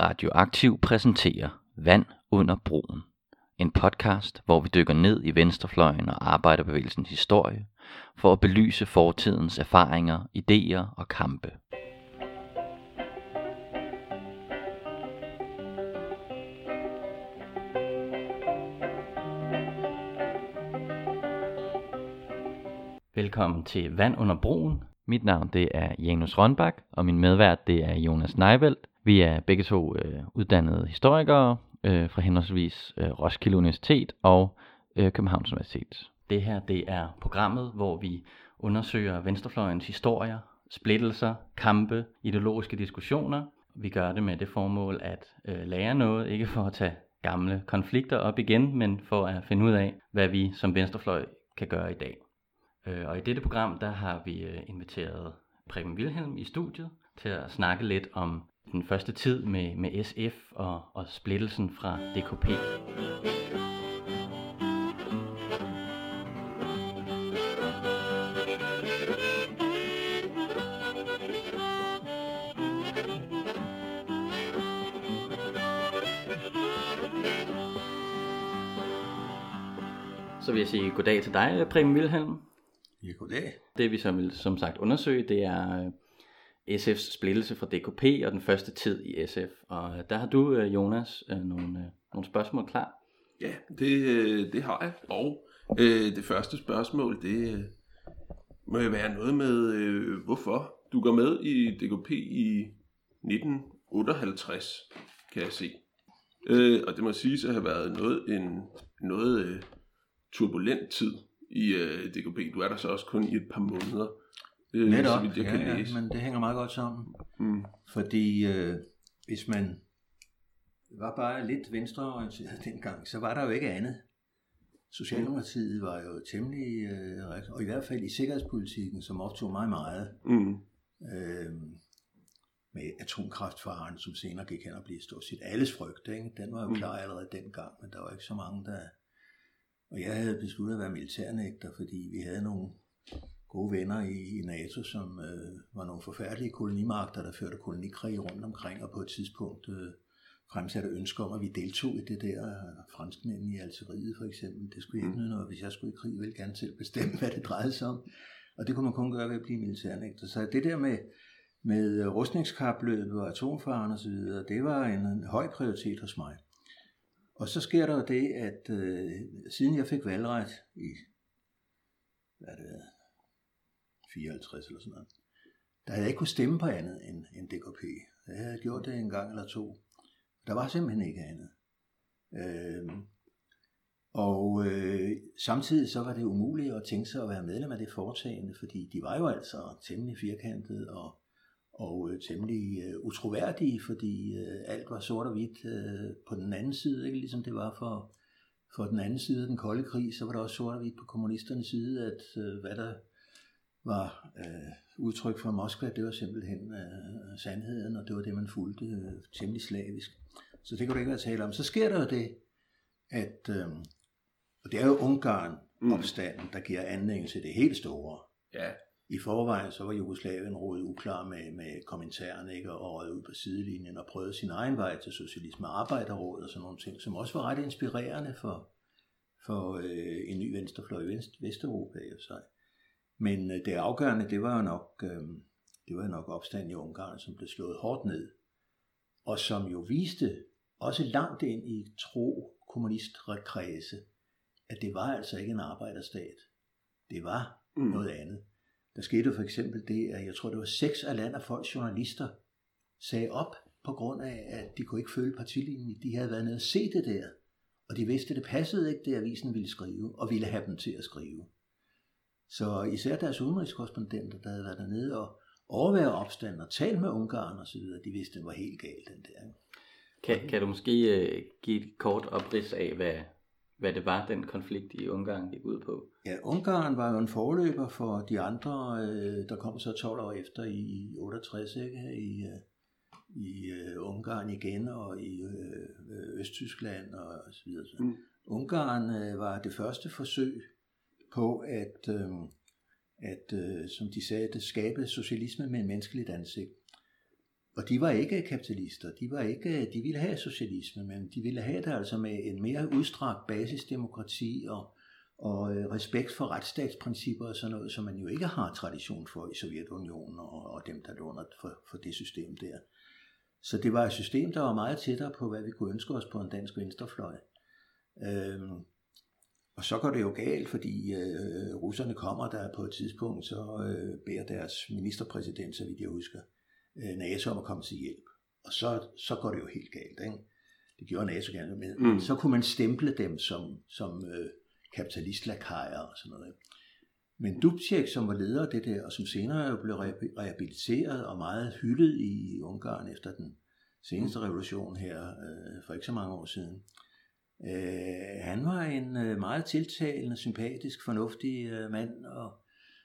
Radioaktiv præsenterer Vand under broen. En podcast, hvor vi dykker ned i venstrefløjen og arbejderbevægelsens historie for at belyse fortidens erfaringer, idéer og kampe. Velkommen til Vand under broen. Mit navn det er Janus Rønbak, og min medvært det er Jonas Neivelt. Vi er begge to øh, uddannede historikere øh, fra henholdsvis øh, Roskilde Universitet og øh, Københavns Universitet. Det her det er programmet, hvor vi undersøger venstrefløjens historier, splittelser, kampe, ideologiske diskussioner. Vi gør det med det formål at øh, lære noget, ikke for at tage gamle konflikter op igen, men for at finde ud af, hvad vi som venstrefløj kan gøre i dag. Øh, og i dette program, der har vi øh, inviteret Preben Wilhelm i studiet til at snakke lidt om den første tid med, med SF og, og splittelsen fra DKP. Så vil jeg sige goddag til dig, Preben Wilhelm. Ja, goddag. Det vi som vil som sagt undersøge, det er øh, SF's splittelse fra DKP og den første tid i SF. Og øh, der har du, øh, Jonas, øh, nogle, nogle spørgsmål klar. Ja, det, det har jeg. Og øh, det første spørgsmål, det må jo være noget med, øh, hvorfor du går med i DKP i 1958, kan jeg se. Øh, og det må siges at have været noget, en noget øh, turbulent tid i øh, DKP. Du er der så også kun i et par måneder. Øh, Netop, vidt jeg ja, kan læse. ja, men det hænger meget godt sammen. Mm. Fordi øh, hvis man var bare lidt venstreorienteret dengang, så var der jo ikke andet. Socialdemokratiet var jo temmelig, øh, og i hvert fald i sikkerhedspolitikken, som optog mig meget, mm. øh, med atomkraftfaren, som senere gik hen og blev stort set alles frygt. Ikke? Den var jo mm. klar allerede dengang, men der var ikke så mange, der, og jeg havde besluttet at være militærnægter, fordi vi havde nogle gode venner i, i NATO, som øh, var nogle forfærdelige kolonimagter, der førte kolonikrig rundt omkring, og på et tidspunkt øh, fremsatte ønsker om, at vi deltog i det der øh, franskmænd i Algeriet for eksempel. Det skulle ikke mm. noget, hvis jeg skulle i krig, ville gerne selv bestemme, hvad det drejede sig om. Og det kunne man kun gøre ved at blive militærnægter. Så det der med, med rustningskapløb og atomfaren osv., det var en, en høj prioritet hos mig. Og så sker der jo det, at øh, siden jeg fik valgret i, hvad det, 54 eller sådan noget, der havde jeg ikke kunnet stemme på andet end, end DKP. Jeg havde gjort det en gang eller to. Der var simpelthen ikke andet. Øh, og øh, samtidig så var det umuligt at tænke sig at være medlem af det foretagende, fordi de var jo altså temmelig firkantede og og øh, temmelig øh, utroværdige, fordi øh, alt var sort og hvidt øh, på den anden side, ikke ligesom det var for, for den anden side af den kolde krig, så var der også sort og hvidt på kommunisternes side, at øh, hvad der var øh, udtryk for Moskva, det var simpelthen øh, sandheden, og det var det, man fulgte øh, temmelig slavisk. Så det kunne du ikke være tale om. Så sker der jo det, at, øh, og det er jo Ungarn opstanden, der giver anledning til det helt store. Ja. I forvejen så var Jugoslavien rådet uklar med, med kommentarerne ikke, og røget ud på sidelinjen og prøvede sin egen vej til socialisme og arbejderråd og sådan nogle ting, som også var ret inspirerende for, for øh, en ny venstrefløj i Vest, Vesteuropa i sig. Men øh, det afgørende, det var jo nok, øh, det var jo nok opstand i Ungarn, som blev slået hårdt ned, og som jo viste, også langt ind i tro kommunistkredse, at det var altså ikke en arbejderstat. Det var mm. noget andet. Der skete for eksempel det, at jeg tror, det var seks af land af folks journalister sagde op på grund af, at de kunne ikke følge partilinjen. De havde været nede og se det der, og de vidste, at det passede ikke, det avisen ville skrive, og ville have dem til at skrive. Så især deres udenrigskorrespondenter, der havde været dernede og overvære opstand og tale med Ungarn og så videre, de vidste, at det var helt galt, den der. Kan, kan du måske uh, give et kort oprids af, hvad, hvad det var, den konflikt i Ungarn gik ud på? Ja, Ungarn var jo en forløber for de andre, øh, der kom så 12 år efter i 68, ikke? i, øh, i uh, Ungarn igen og i uh, Østtyskland og så videre. Mm. Ungarn uh, var det første forsøg på at, øh, at øh, som de sagde, at skabe socialisme med en menneskeligt ansigt. og de var ikke kapitalister, de, var ikke, de ville have socialisme, men de ville have det altså med en mere udstrakt basisdemokrati og, og øh, respekt for retsstatsprincipper og sådan noget, som man jo ikke har tradition for i Sovjetunionen og, og dem, der lå under for, for det system der. Så det var et system, der var meget tættere på, hvad vi kunne ønske os på en dansk venstrefløj. Øhm, og så går det jo galt, fordi øh, russerne kommer der på et tidspunkt, så øh, beder deres ministerpræsident, så vidt jeg husker, øh, NATO om at komme til hjælp. Og så, så går det jo helt galt. Ikke? Det gjorde NATO gerne med. Mm. Så kunne man stemple dem som, som øh, kapitalistlakajer og sådan noget. Men Dubček, som var leder af det der, og som senere blev rehabiliteret og meget hyldet i Ungarn efter den seneste revolution her øh, for ikke så mange år siden, øh, han var en øh, meget tiltalende, sympatisk, fornuftig øh, mand, og,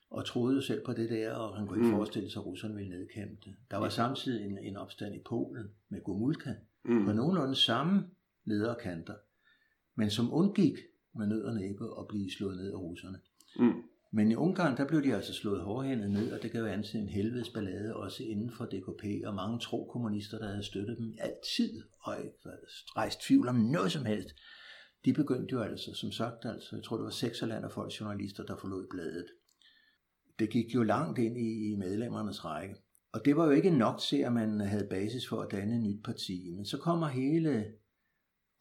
og troede selv på det der, og han kunne ikke mm. forestille sig, at russerne ville nedkæmpe det. Der var samtidig en, en opstand i Polen med Gomulka, mm. på nogenlunde samme lederkanter, men som undgik med nød og næppe at blive slået ned af russerne. Mm. Men i Ungarn, der blev de altså slået hårdhændet ned, og det gav ansigt en helvedes ballade, også inden for DKP, og mange tro kommunister, der havde støttet dem altid, og ikke rejst tvivl om noget som helst. De begyndte jo altså, som sagt, altså, jeg tror det var seks af folk journalister, der forlod bladet. Det gik jo langt ind i medlemmernes række. Og det var jo ikke nok til, at man havde basis for at danne et nyt parti. Men så kommer hele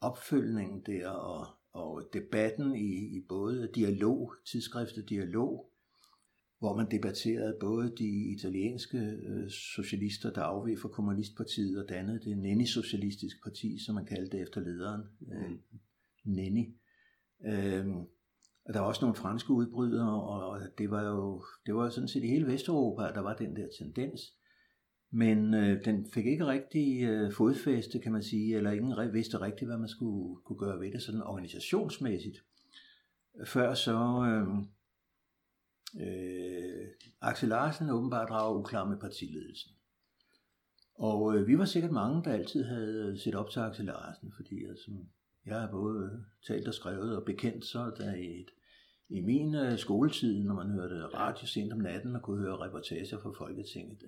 opfølgningen der, og og debatten i, i både dialog, tidsskriftet Dialog, hvor man debatterede både de italienske øh, socialister, der afveg fra kommunistpartiet og dannede det Nenni-socialistiske parti, som man kaldte det efter lederen, øh, mm. Nenni. Øh, og der var også nogle franske udbrydere, og det var jo det var sådan set i hele Vesteuropa, der var den der tendens. Men øh, den fik ikke rigtig øh, fodfæste, kan man sige, eller ingen vidste rigtigt, hvad man skulle kunne gøre ved det sådan organisationsmæssigt. Før så øh, øh, Axel Larsen åbenbart drager uklar med partiledelsen. Og øh, vi var sikkert mange, der altid havde set op til Axel Larsen, fordi altså, jeg har både talt og skrevet og bekendt så der i, et, i min øh, skoletid, når man hørte radio sent om natten og kunne høre reportager fra Folketinget,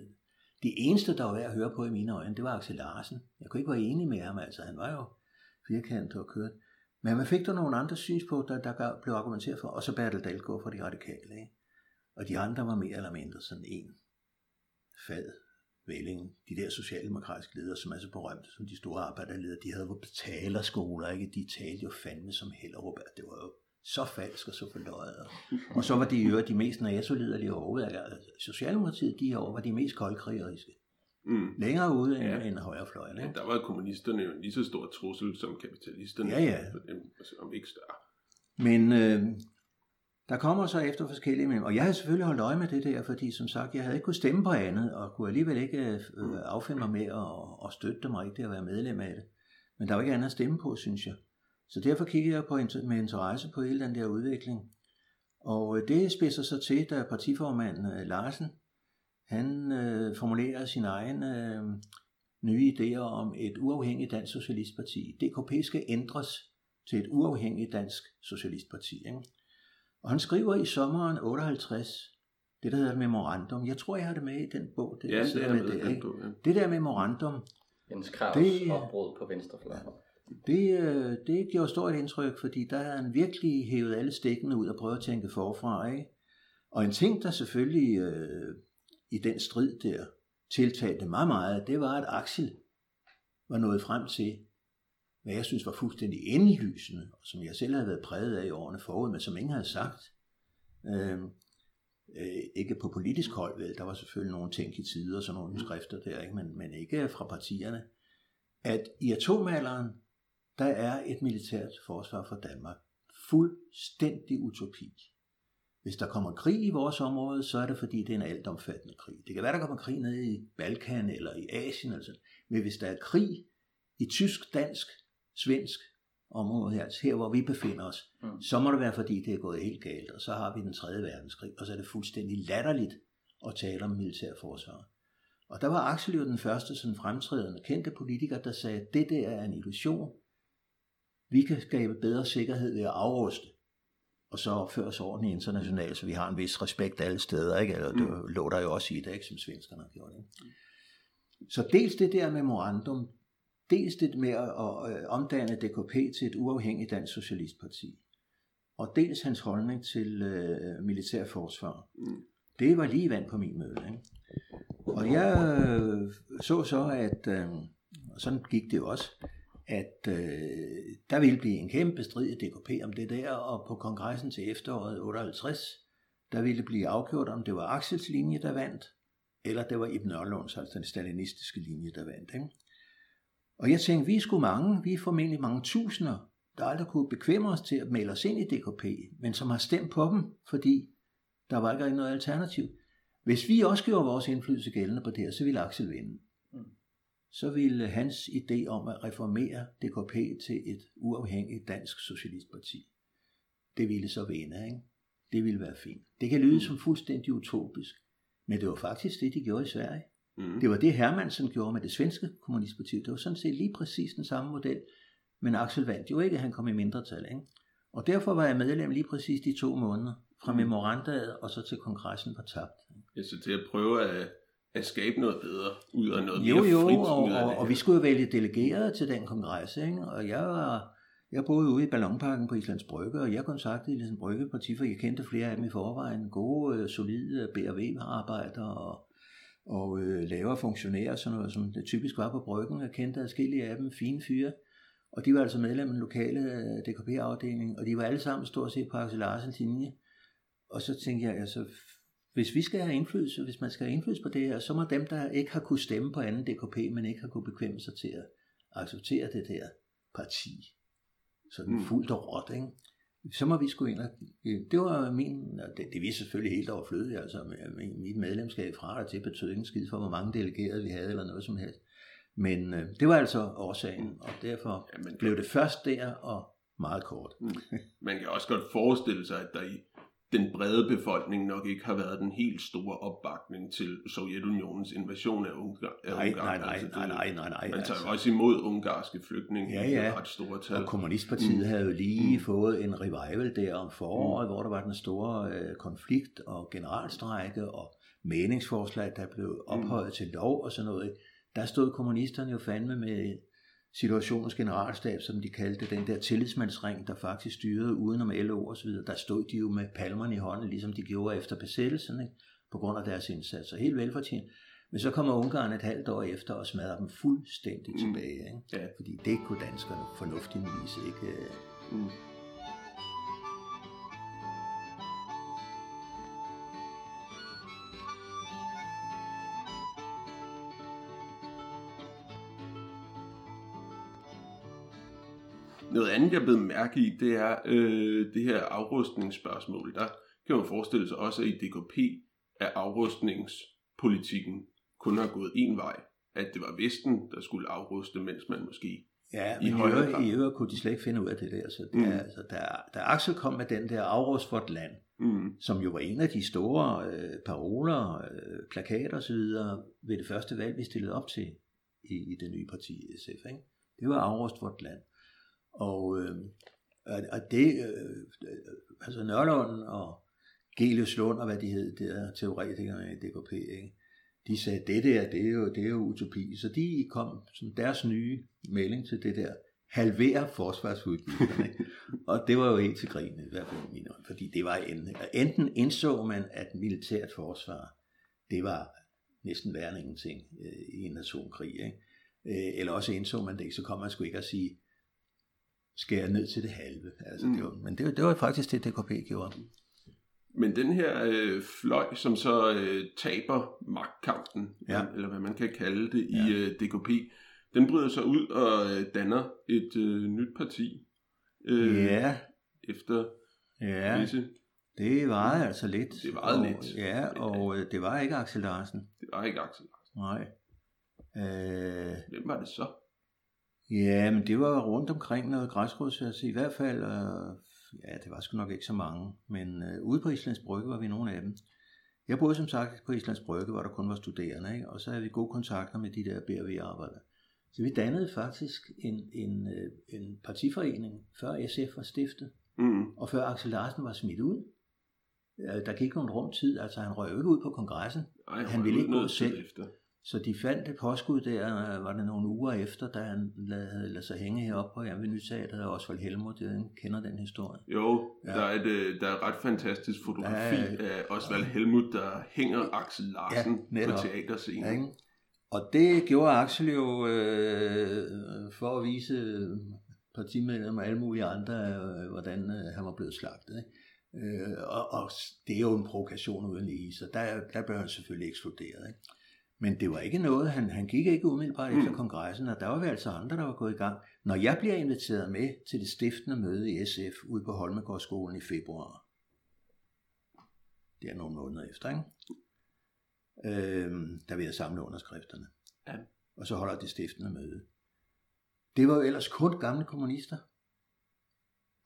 det eneste, der var værd at høre på i mine øjne, det var Axel Larsen. Jeg kunne ikke være enig med ham, altså han var jo firkantet og kørt. Men man fik der nogle andre synspunkter, der blev argumenteret for, og så Bertel Dahlgaard for de radikale. Ikke? Og de andre var mere eller mindre sådan en fad vælling. De der socialdemokratiske ledere, som er så berømte, som de store arbejderledere, de havde jo betalerskoler, ikke? De talte jo fandme som Hellerup. Det var jo så falsk og så forløjet. Og så var de jo de mest NATO-liderlige overhovedet. Altså, Socialdemokratiet de år var de mest koldkrigeriske. Mm. Længere ude end, ja. end højrefløjen. Ikke? Ja, der var kommunisterne jo en lige så stor trussel som kapitalisterne. Ja, ja. Om ikke større. Men øh, der kommer så efter forskellige... Og jeg havde selvfølgelig holdt øje med det der, fordi som sagt, jeg havde ikke kunnet stemme på andet, og kunne alligevel ikke øh, mm. affinde mig med at, at støtte dem rigtigt at være medlem af det. Men der var ikke andet at stemme på, synes jeg. Så derfor kiggede jeg på, med interesse på hele den der udvikling. Og øh, det spidser sig til, da partiformanden øh, Larsen, han øh, formulerer sin egen øh, nye idéer om et uafhængigt dansk socialistparti. DKP skal ændres til et uafhængigt dansk socialistparti. Ikke? Og han skriver i sommeren 58, det der hedder memorandum. Jeg tror, jeg har det med i den bog, det, ja, det, er med, med der, ikke? ja. det der memorandum. Jens Kravs det, opbrud på venstrefløjen. Det, øh, det gjorde stort indtryk, fordi der havde han virkelig hævet alle stikkene ud og prøvet at tænke forfra. Ikke? Og en ting, der selvfølgelig øh, i den strid der tiltalte mig meget, det var, at Axel var nået frem til, hvad jeg synes var fuldstændig indlysende, og som jeg selv havde været præget af i årene forud, men som ingen havde sagt. Øh, øh, ikke på politisk hold, vel, der var selvfølgelig nogle tænk i tider og sådan nogle skrifter der, ikke? Men, men ikke fra partierne, at i atomalderen, der er et militært forsvar for Danmark. Fuldstændig utopi. Hvis der kommer krig i vores område, så er det fordi, det er en altomfattende krig. Det kan være, der kommer krig nede i Balkan eller i Asien, altså. men hvis der er krig i tysk, dansk, svensk område her, her hvor vi befinder os, mm. så må det være fordi, det er gået helt galt, og så har vi den tredje verdenskrig, og så er det fuldstændig latterligt at tale om militær forsvar. Og der var Axel jo den første sådan fremtrædende kendte politiker, der sagde, at det der er en illusion. Vi kan skabe bedre sikkerhed ved at afruste, og så opføre os ordentligt internationalt, så vi har en vis respekt alle steder, ikke? Eller det mm. lå der jo også i det, ikke, som svenskerne har gjort. Ikke? Så dels det der memorandum, dels det med at, omdanne DKP til et uafhængigt dansk socialistparti, og dels hans holdning til uh, militær forsvar. Mm. Det var lige vand på min møde. Ikke? Og jeg øh, så så, at øh, sådan gik det jo også, at øh, der ville blive en kæmpe strid i DKP om det der, og på kongressen til efteråret 58, der ville blive afgjort, om det var Axels linje, der vandt, eller det var Ibn Ørlunds, altså den stalinistiske linje, der vandt. Ikke? Og jeg tænkte, vi er sgu mange, vi er formentlig mange tusinder, der aldrig kunne bekvemme os til at melde os ind i DKP, men som har stemt på dem, fordi der var ikke noget alternativ. Hvis vi også gjorde vores indflydelse gældende på det her, så ville Axel vinde. Så ville hans idé om at reformere DKP til et uafhængigt dansk socialistparti, det ville så vinde. Ikke? Det ville være fint. Det kan lyde mm. som fuldstændig utopisk, men det var faktisk det, de gjorde i Sverige. Mm. Det var det Hermansen gjorde med det svenske kommunistparti. Det var sådan set lige præcis den samme model, men Axel vandt jo ikke, han kom i mindretal. Ikke? Og derfor var jeg medlem lige præcis de to måneder, fra mm. memorandaet og så til kongressen var tabt. Ja, så til at prøve at, at skabe noget bedre ud af noget jo, mere jo, frit og, og, og vi skulle jo vælge delegerede til den kongres, ikke? og jeg var, jeg boede ude i Ballonparken på Islands Brygge, og jeg kontaktede Islands Brygge parti, for jeg kendte flere af dem i forvejen. Gode, øh, solide B&V-arbejdere og, og øh, lavere funktionærer, sådan noget, som det typisk var på Bryggen. Jeg kendte adskillige af dem, fine fyre. Og de var altså medlem af den lokale øh, DKP-afdeling, og de var alle sammen stort set på Axel Larsens linje. Og så tænkte jeg, altså, hvis vi skal have indflydelse, hvis man skal have indflydelse på det her, så må dem, der ikke har kunne stemme på anden DKP, men ikke har kunne bekvemme sig til at acceptere det der parti, sådan mm. fuldt og råt, ikke? så må vi sgu ind og... Det var min... Det, det viste selvfølgelig helt overflødigt, altså mit medlemskab fra og til betød ingen skid for, hvor mange delegerede vi havde, eller noget som helst. Men øh, det var altså årsagen, og derfor ja, blev det først der, og meget kort. Mm. Man kan også godt forestille sig, at der i den brede befolkning nok ikke har været den helt store opbakning til Sovjetunionens invasion af Ungarn. Nej, nej, nej, altså, nej, nej, nej, nej. Man tager altså. også imod ungarske flygtninge ja, ja. ret store tal. Og Kommunistpartiet mm. havde jo lige mm. fået en revival der om foråret, mm. hvor der var den store øh, konflikt og generalstrække og meningsforslag, der blev mm. ophøjet mm. til lov og sådan noget. Der stod kommunisterne jo fandme med situationens generalstab, som de kaldte den der tillidsmandsring, der faktisk styrede udenom LO og så videre, der stod de jo med palmerne i hånden, ligesom de gjorde efter besættelsen, ikke? på grund af deres indsatser. Helt velfortjent. Men så kommer Ungarn et halvt år efter og smadrer dem fuldstændig mm. tilbage. Ikke? Ja. Fordi det kunne danskerne fornuftigvis ikke mm. Noget andet, jeg blevet mærke i, det er øh, det her afrustningsspørgsmål. Der kan man forestille sig også, at i DKP er afrustningspolitikken kun har gået en vej. At det var Vesten, der skulle afruste, mens man måske Ja, men i, højere i øvrigt kunne de slet ikke finde ud af det der. Så det mm. er, altså, da, da Axel kom med den der afrust for et land, mm. som jo var en af de store øh, paroler, øh, plakater osv. ved det første valg, vi stillede op til i, i det nye parti SF. Ikke? Det var afrust for et land. Og, øh, og det, øh, altså Nørlund og Gelius Lund og hvad de hed, der teoretikerne i DKP, ikke? de sagde, det der, det er jo, det er jo utopi. Så de kom som deres nye melding til det der, halvere forsvarsudgifterne. og det var jo helt til grin, i hvert fald i mine øjne, fordi det var enten, enten indså man, at militært forsvar, det var næsten værre end ingenting øh, i en atomkrig, ikke? Øh, eller også indså man det ikke, så kom man sgu ikke at sige, skære ned til det halve. Altså, mm. det var, men det, det var faktisk det, DKP gjorde. Men den her øh, fløj, som så øh, taber magtkampen, ja. eller hvad man kan kalde det, ja. i øh, DKP, den bryder sig ud og øh, danner et øh, nyt parti. Øh, ja. Efter ja. visse det var altså lidt. Det var og, lidt. Ja, og øh, det var ikke Axel Larsen. Det var ikke Axel Larsen. Nej. Øh, Hvem var det så? Ja, men det var rundt omkring noget græsrodsværelse. I hvert fald, øh, ja, det var sgu nok ikke så mange, men øh, ude på Islands Brygge var vi nogle af dem. Jeg boede som sagt på Islands Brygge, hvor der kun var studerende, ikke? og så havde vi gode kontakter med de der BRV-arbejdere. Så vi dannede faktisk en, en, øh, en partiforening, før SF var stiftet, mm. og før Axel Larsen var smidt ud. Der gik nogle rum tid, altså han røg ikke ud på kongressen. Ej, han ville ikke gå selv. Efter. Så de fandt et påskud der, var det nogle uger efter, da han havde ladet sig hænge heroppe på Avenue Teater, og Osvald Helmut, jeg kender den historie. Jo, ja. der, er et, øh, der er et ret fantastisk fotografi ja, af Osvald Helmut, der hænger Axel Larsen ja, på teaterscenen. Ja, ikke? Og det gjorde Axel jo øh, for at vise partimedlemmer og alle mulige andre, øh, hvordan øh, han var blevet slagtet. Ikke? Øh, og, og det er jo en provokation uden lige, så der, der bør han selvfølgelig ekskluderet. Ikke? Men det var ikke noget, han, han gik ikke umiddelbart mm. efter kongressen, og der var vi altså andre, der var gået i gang. Når jeg bliver inviteret med til det stiftende møde i SF ude på Holmegårdsskolen i februar, det er nogle måneder efter, ikke? Øhm, der vil jeg samle underskrifterne. Ja. Og så holder det stiftende møde. Det var jo ellers kun gamle kommunister.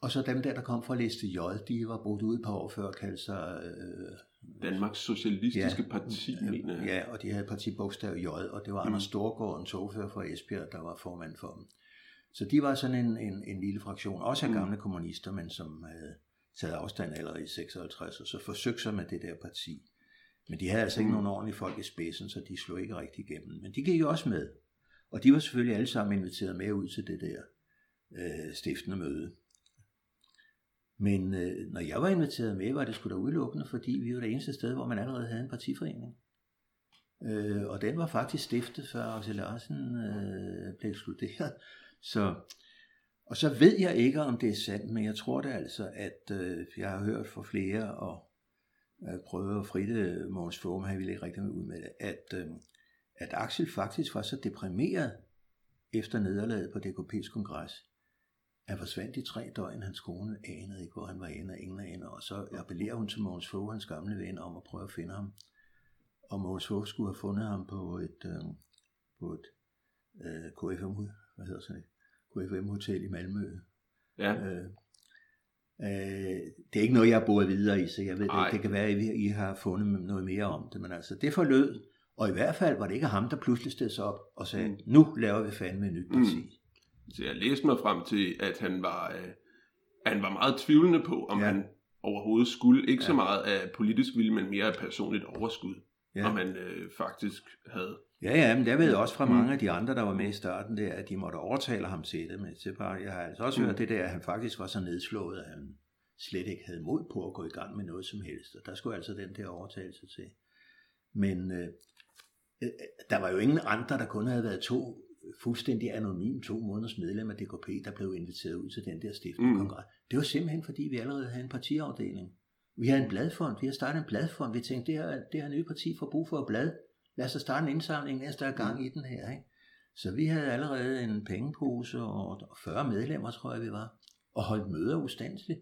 Og så dem der, der kom fra liste J, de var brugt ud på år før at kalde sig... Øh, Danmarks Socialistiske ja, Parti, mener jeg. Ja, og de havde partibogstav J, og det var mm. Anders Storgård, en togfører fra Esbjerg, der var formand for dem. Så de var sådan en, en, en lille fraktion, også af mm. gamle kommunister, men som havde taget afstand allerede i 56, og så forsøgte sig med det der parti. Men de havde altså ikke mm. nogen ordentlige folk i spidsen, så de slog ikke rigtig igennem. Men de gik jo også med. Og de var selvfølgelig alle sammen inviteret med ud til det der øh, stiftende møde. Men øh, når jeg var inviteret med, var det sgu da udelukkende, fordi vi var det eneste sted, hvor man allerede havde en partiforening. Øh, og den var faktisk stiftet, før Axel Larsen øh, blev ekskluderet. Så, og så ved jeg ikke, om det er sandt, men jeg tror det altså, at øh, jeg har hørt fra flere, og øh, prøvet at fritte Mogens Fogum, han ville ikke rigtig ud med det, at, øh, at Axel faktisk var så deprimeret efter nederlaget på DKP's kongres, han forsvandt i tre døgn, hans kone anede ikke, hvor han var inde, og ingen ane, og så appellerer hun til Mogens Fogh, hans gamle ven, om at prøve at finde ham. Og Mogens Fogh skulle have fundet ham på et, øh, på et øh, KFM, hvad hedder det, KFM Hotel i Malmø. Ja. Øh, øh, det er ikke noget, jeg har boet videre i, så jeg ved det Det kan være, at I, I har fundet noget mere om det, men altså, det forlød, og i hvert fald var det ikke ham, der pludselig stod sig op og sagde, mm. nu laver vi fandme et nyt parti. Mm. Så jeg læste mig frem til, at han var, øh, han var meget tvivlende på, om ja. han overhovedet skulle. Ikke ja. så meget af politisk vilje, men mere af personligt overskud. Ja. Om han øh, faktisk havde. Ja, ja, men jeg ved også fra mange mm. af de andre, der var med i starten der, at de måtte overtale ham til det. Men til bare, jeg har altså også mm. hørt det der, at han faktisk var så nedslået, at han slet ikke havde mod på at gå i gang med noget som helst. Og der skulle altså den der overtagelse til. Men øh, øh der var jo ingen andre, der kun havde været to fuldstændig anonym to måneders medlem af DKP, der blev inviteret ud til den der stiftende mm. kongres. Det var simpelthen fordi, vi allerede havde en partiafdeling. Vi havde en bladfond, vi har startet en bladfond. Vi tænkte, det her, det her nye parti får brug for et blad. Lad os starte en indsamling, næste der er gang i den her. Ikke? Så vi havde allerede en pengepose og 40 medlemmer, tror jeg vi var, og holdt møder ustandsligt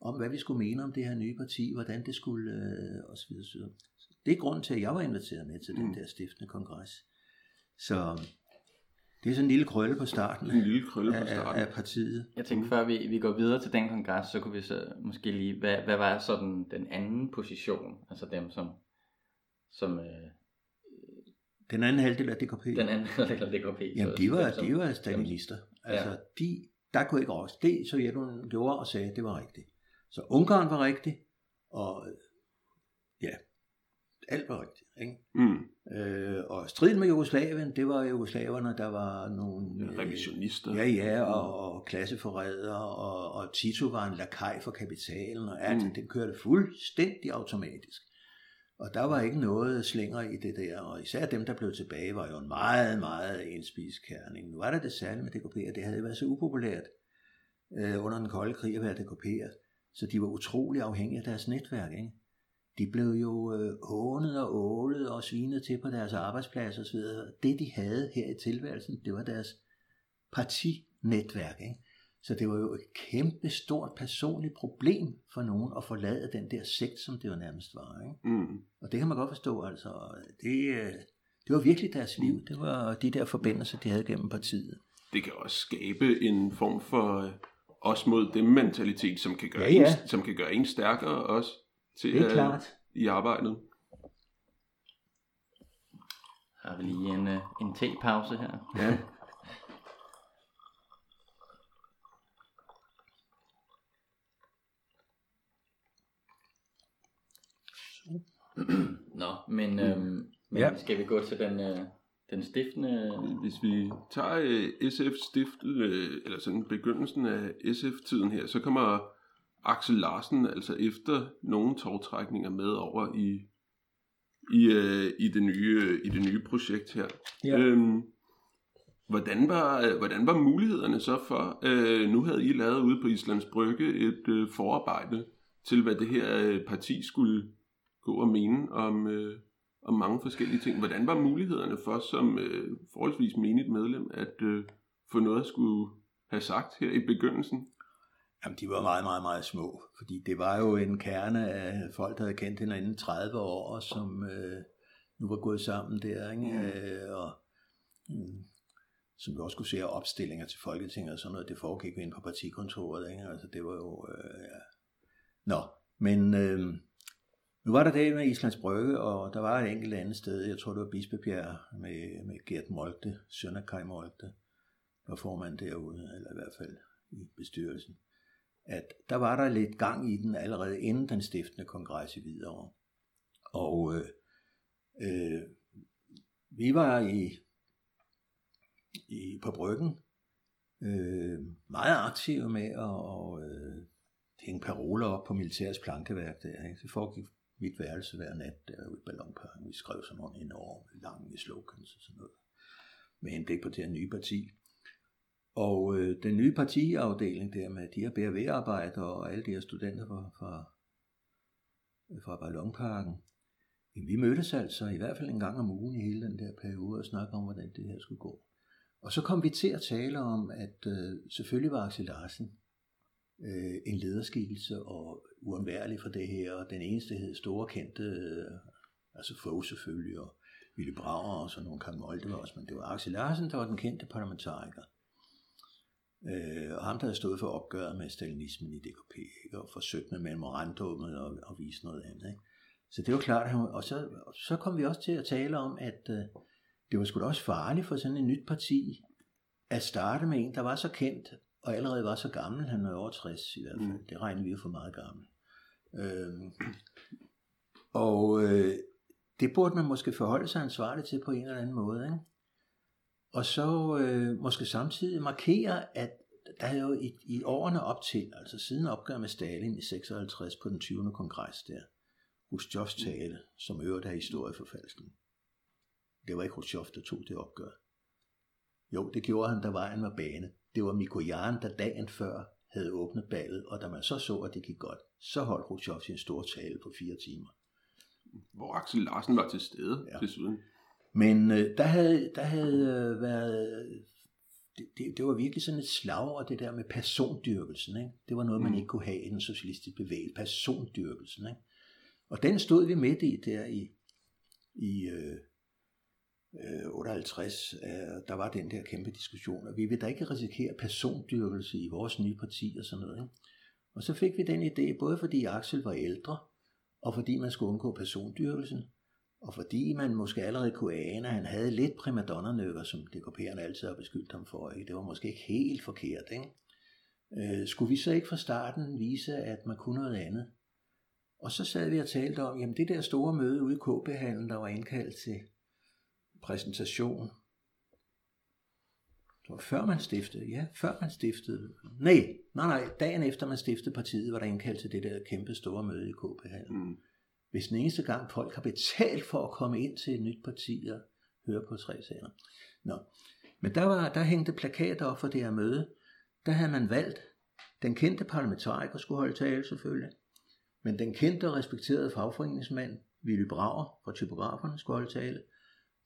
om, hvad vi skulle mene om det her nye parti, hvordan det skulle, øh, osv. Det er grunden til, at jeg var inviteret med til mm. den der stiftende kongres. Så det er sådan en lille krølle på starten, en lille krølle på starten. Af, af partiet. Jeg tænkte, før vi, vi går videre til den kongres, så kunne vi så måske lige, hvad, hvad var så den, den anden position, altså dem som, som øh, den anden halvdel af DKP. Den anden halvdel af DKP. Jamen, de var, de var stalinister. Altså, ja. de, der kunne ikke også. Det Sovjetunionen gjorde og sagde, det var rigtigt. Så Ungarn var rigtigt, og ja, alt var rigtigt. Ikke? Mm. Øh, og striden med Jugoslavien, det var jugoslaverne, der var nogle... Øh, Revisionister. Ja, ja, og, og klasseforrædere, og, og Tito var en lakaj for kapitalen, og alt mm. det kørte fuldstændig automatisk. Og der var ikke noget slænger i det der, og især dem, der blev tilbage, var jo en meget, meget enspiskærning. Nu var der det særligt med DKP, at det havde været så upopulært øh, under den kolde krig at være DKP'er, så de var utrolig afhængige af deres netværk. Ikke? De blev jo øh, hånet og ålet og svinet til på deres arbejdsplads og så videre. Det de havde her i tilværelsen, det var deres partinetværk. Ikke? Så det var jo et kæmpe stort personligt problem for nogen at forlade den der sekt, som det jo nærmest var. Ikke? Mm. Og det kan man godt forstå. Altså, det, øh, det var virkelig deres liv. Det var de der forbindelser, de havde gennem partiet. Det kan også skabe en form for øh, os mod dem mentalitet, som kan gøre, ja, ja. En, som kan gøre en stærkere også til, det er klart. i arbejdet. Har vi lige en, øh, en te-pause her? Ja. Nå, men øhm, Men ja. skal vi gå til den, øh, den stiftende... Hvis vi tager øh, SF stift, øh, eller sådan begyndelsen af SF-tiden her, så kommer Axel Larsen altså efter nogle togtrækninger med over i, i, øh, i, det, nye, i det nye projekt her. Ja. Øhm, hvordan, var, hvordan var mulighederne så for, øh, nu havde I lavet ude på Islands Brygge et øh, forarbejde til, hvad det her øh, parti skulle gå og mene om, øh, om mange forskellige ting. Hvordan var mulighederne for som øh, forholdsvis menigt medlem at øh, få noget at skulle have sagt her i begyndelsen? Jamen, de var meget, meget, meget små, fordi det var jo en kerne af folk, der havde kendt hinanden 30 år, som øh, nu var gået sammen der, ikke? Mm. Øh, og mm, som vi også kunne se opstillinger til Folketinget og sådan noget, det foregik ind på partikontoret, ikke? Altså, det var jo, øh, ja. Nå, men øh, nu var der det med Islands Brygge, og der var et enkelt andet sted, jeg tror det var Bispebjerg, med, med Gert Molde, søn af Kai Molde, var formand derude, eller i hvert fald i bestyrelsen at der var der lidt gang i den allerede inden den stiftende kongres i Hvidovre. Og øh, øh, vi var i, i på bryggen øh, meget aktive med at og, øh, hænge paroler op på militærets plankeværk der. Ikke? Det foregik mit værelse hver nat derude i Ballonparken. Vi skrev sådan nogle enorme lange slogans og sådan noget. Med henblik på det her nye parti. Og øh, den nye partiafdeling der med de her BRV-arbejdere og alle de her studenter fra, fra, fra Ballonparken, jamen, vi mødtes altså i hvert fald en gang om ugen i hele den der periode og snakkede om, hvordan det her skulle gå. Og så kom vi til at tale om, at øh, selvfølgelig var Axel Larsen øh, en lederskikkelse og uundværlig for det her, og den eneste hed store kendte, øh, altså Fogh selvfølgelig, og Ville Brauer og sådan nogle kan også, men det var Axel Larsen, der var den kendte parlamentariker. Øh, og ham, der havde stået for opgøret med stalinismen i DKP, ikke? og forsøgt med memorandummet og, og vise noget andet. Ikke? Så det var klart, og så, så kom vi også til at tale om, at øh, det var sgu da også farligt for sådan et nyt parti, at starte med en, der var så kendt, og allerede var så gammel, han var over 60 i hvert fald. Mm. Det regner vi jo for meget gammel. Øh, og øh, det burde man måske forholde sig ansvarligt til på en eller anden måde. Ikke? Og så øh, måske samtidig markere, at der er jo i, i årene op til, altså siden opgør med Stalin i 56 på den 20. kongres der, Khrushchevs tale, som øvrigt er historieforfalskning. Det var ikke Khrushchev, der tog det opgør. Jo, det gjorde han, da vejen var bane. Det var Mikoyan, der dagen før havde åbnet ballet, og da man så så, at det gik godt, så holdt Khrushchev sin store tale på fire timer. Hvor Axel Larsen var til stede ja. desuden. Men øh, der havde, der havde øh, været, det, det, det var virkelig sådan et slag over det der med persondyrkelsen. Ikke? Det var noget, man mm. ikke kunne have i den socialistiske bevægelse, persondyrkelsen. Ikke? Og den stod vi midt i der i, i øh, 58, øh, der var den der kæmpe diskussion, og vi vil da ikke risikere persondyrkelse i vores nye parti og sådan noget. Ikke? Og så fik vi den idé, både fordi Axel var ældre, og fordi man skulle undgå persondyrkelsen, og fordi man måske allerede kunne ane, at han havde lidt primadonnernøkker, som DKP'erne altid har beskyldt ham for, ikke? det var måske ikke helt forkert, ikke? Øh, skulle vi så ikke fra starten vise, at man kunne noget andet? Og så sad vi og talte om, jamen det der store møde ude i kb der var indkaldt til præsentation. Det var før man stiftede, ja, før man stiftede. Nej, nej, nej, dagen efter man stiftede partiet, var der indkaldt til det der kæmpe store møde i kb mm hvis den eneste gang folk har betalt for at komme ind til et nyt parti og høre på tre sager. Nå. Men der, var, der hængte plakater op for det her møde. Der havde man valgt, den kendte parlamentariker skulle holde tale selvfølgelig, men den kendte og respekterede fagforeningsmand, Willy Brauer fra typograferne, skulle holde tale,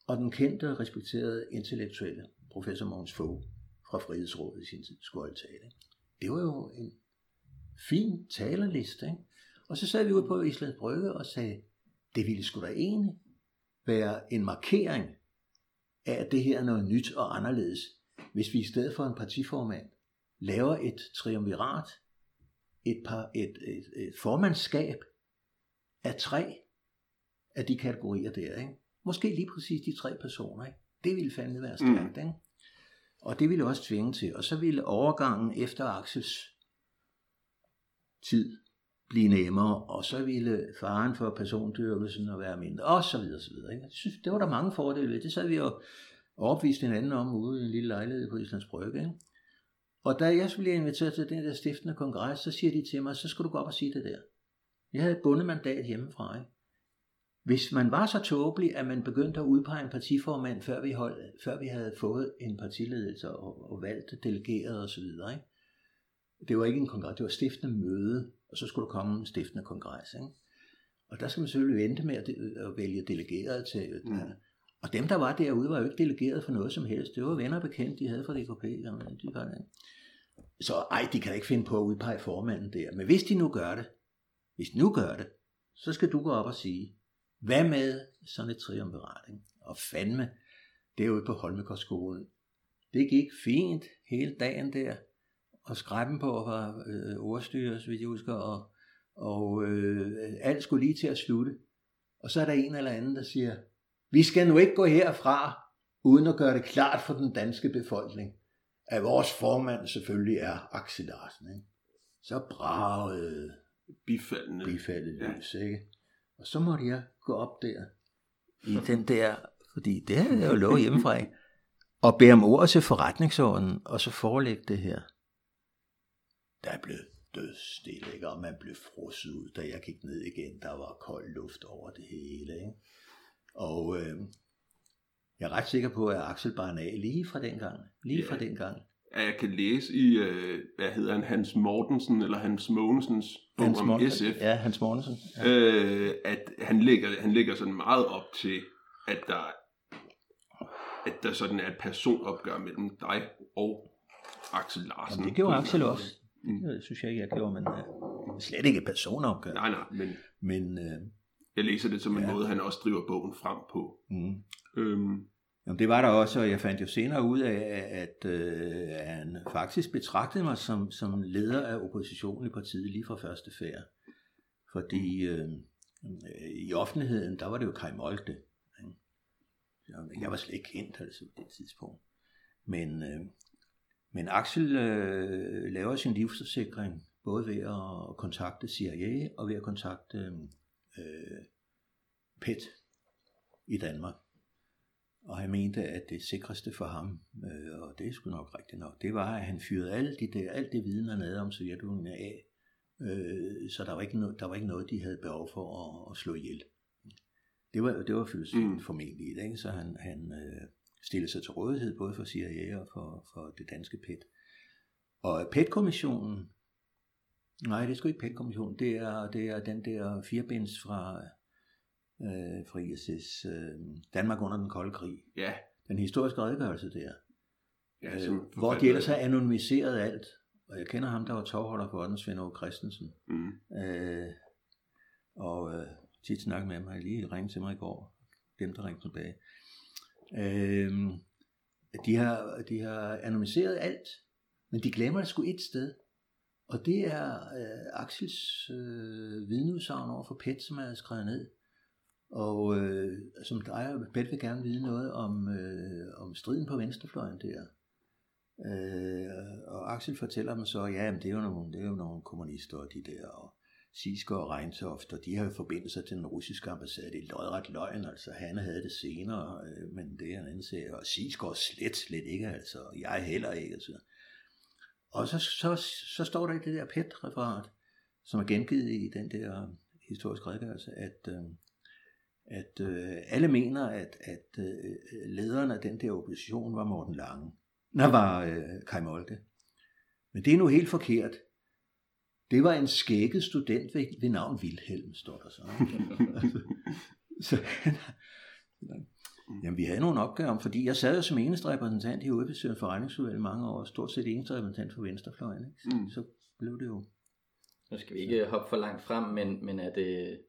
og den kendte og respekterede intellektuelle, professor Mogens Fogh fra Frihedsrådet i sin tid, skulle holde tale. Det var jo en fin talerliste, ikke? Og så sad vi ude på Islands Brygge og sagde, det ville sgu da egentlig være en markering af, at det her er noget nyt og anderledes, hvis vi i stedet for en partiformand laver et triumvirat, et, par, et, et, et formandskab af tre af de kategorier der. Ikke? Måske lige præcis de tre personer. Ikke? Det ville fandme være stærkt. Mm. Ikke? Og det ville også tvinge til. Og så ville overgangen efter Axels tid blive nemmere, og så ville faren for persondyrkelsen at være mindre, og så videre, så videre. Ikke? Jeg synes, det var der mange fordele ved. Det sad vi jo opvist hinanden om ude i en lille lejlighed på Islands Brygge. Ikke? Og da jeg så bliver inviteret til den der stiftende kongres, så siger de til mig, så skal du gå op og sige det der. Jeg havde et bundet mandat hjemmefra. Ikke? Hvis man var så tåbelig, at man begyndte at udpege en partiformand, før vi, hold, før vi havde fået en partiledelse og, og valgt delegeret osv., ikke? det var ikke en kongres, det var stiftende møde, og så skulle der komme en stiftende kongres. Ikke? Og der skal man selvfølgelig vente med at, at vælge delegeret til. Mm. Og dem, der var derude, var jo ikke delegeret for noget som helst. Det var venner bekendt, de havde fra DKP. De var det. Så ej, de kan ikke finde på at udpege formanden der. Men hvis de nu gør det, hvis de nu gør det, så skal du gå op og sige, hvad med sådan et triumvirat? Og fandme, det er jo på Holmegårdsskolen. Det gik fint hele dagen der, og skræppen på var øh, ordstyre, så vidt jeg husker, og, og øh, alt skulle lige til at slutte. Og så er der en eller anden, der siger, vi skal nu ikke gå herfra, uden at gøre det klart for den danske befolkning, at vores formand selvfølgelig er Axel Larsen. Ikke? Så bragede bifaldende, bifaldet ja. løs, ikke? Og så måtte jeg gå op der, i den der, fordi det havde jeg jo lovet hjemmefra, ikke? og bede om ord til forretningsordenen, og så forelægge det her. Der er blevet dødstille, ikke? og man blev frosset ud, da jeg gik ned igen. Der var kold luft over det hele. Ikke? Og øh, jeg er ret sikker på, at Axel Barnag lige fra den gang, lige ja. fra den gang, at jeg kan læse i, øh, hvad hedder han, Hans Mortensen, eller Hans Mogensens bog Hans om SF. Ja, Hans Mortensen. Ja. Øh, at han lægger, han lægger sådan meget op til, at der, at der sådan er et personopgør mellem dig og Axel Larsen. Jamen, det gjorde Axel også. Mm. Det synes jeg ikke, jeg gjorde, men uh, slet ikke personopgør. Nej, nej, men, men uh, jeg læser det som en ja. måde, han også driver bogen frem på. Mm. Øhm, Jamen, det var der også, og jeg fandt jo senere ud af, at øh, han faktisk betragtede mig som, som leder af oppositionen i partiet lige fra første færd. Fordi øh, i offentligheden, der var det jo Kai Molde. Jeg var slet ikke kendt altså, på det tidspunkt. Men, øh, men Axel øh, laver sin livsforsikring både ved at kontakte CIA og ved at kontakte øh, PET i Danmark. Og han mente, at det sikreste for ham, øh, og det sgu nok rigtigt nok, det var, at han fyrede alt, de der, alt det viden, han havde om Sovjetunionen af, øh, så der var, ikke no, der var ikke noget, de havde behov for at, at slå ihjel. Det var, det var filosofien mm. formentlig, ikke? så han, han øh, stillede sig til rådighed både for CIA og for, for det danske PET. Og PET-kommissionen, nej, det er sgu ikke PET-kommissionen, det er, det er den der firebinds fra øh, fra ISS, øh, Danmark under den kolde krig. Ja. Den historiske redegørelse der. Ja, øh, hvor de ellers har anonymiseret alt. Og jeg kender ham, der var tovholder for den, Svend Aage Christensen. Mm. Øh, og øh, tit snakket med ham, har lige ringet til mig i går. Dem, der ringte tilbage. Øh, de, har, de har anonymiseret alt, men de glemmer det sgu et sted. Og det er øh, Axels øh, vidneudsagn over for PET, som er skrevet ned. Og øh, som dig og Pet vil gerne vide noget om, øh, om striden på venstrefløjen der. Øh, og Axel fortæller dem så, ja, men det er jo nogle, det er jo nogle kommunister og de der, og Sisko og Reintoft, og de har jo forbindelser til den russiske ambassade. Det er lodret løgn, altså han havde det senere, øh, men det er en anden serie. Og Sisko slet, slet ikke, altså, jeg heller ikke. Altså. Og så, så, så står der i det der PET-referat, som er gengivet i den der øh, historiske redegørelse, at øh, at øh, alle mener, at, at øh, lederen af den der opposition var Morten Lange. Når var øh, Kai Molke. Men det er nu helt forkert. Det var en skægget student ved, ved navn Wilhelm, står der så. så Jamen, vi havde nogle opgaver, fordi jeg sad jo som eneste repræsentant i hovedbestyrelsen forretningsudvalget mange år, stort set eneste repræsentant for Venstrefløjen. Ikke? Så, mm. så blev det jo... Nu skal vi ikke hoppe for langt frem, men, men er det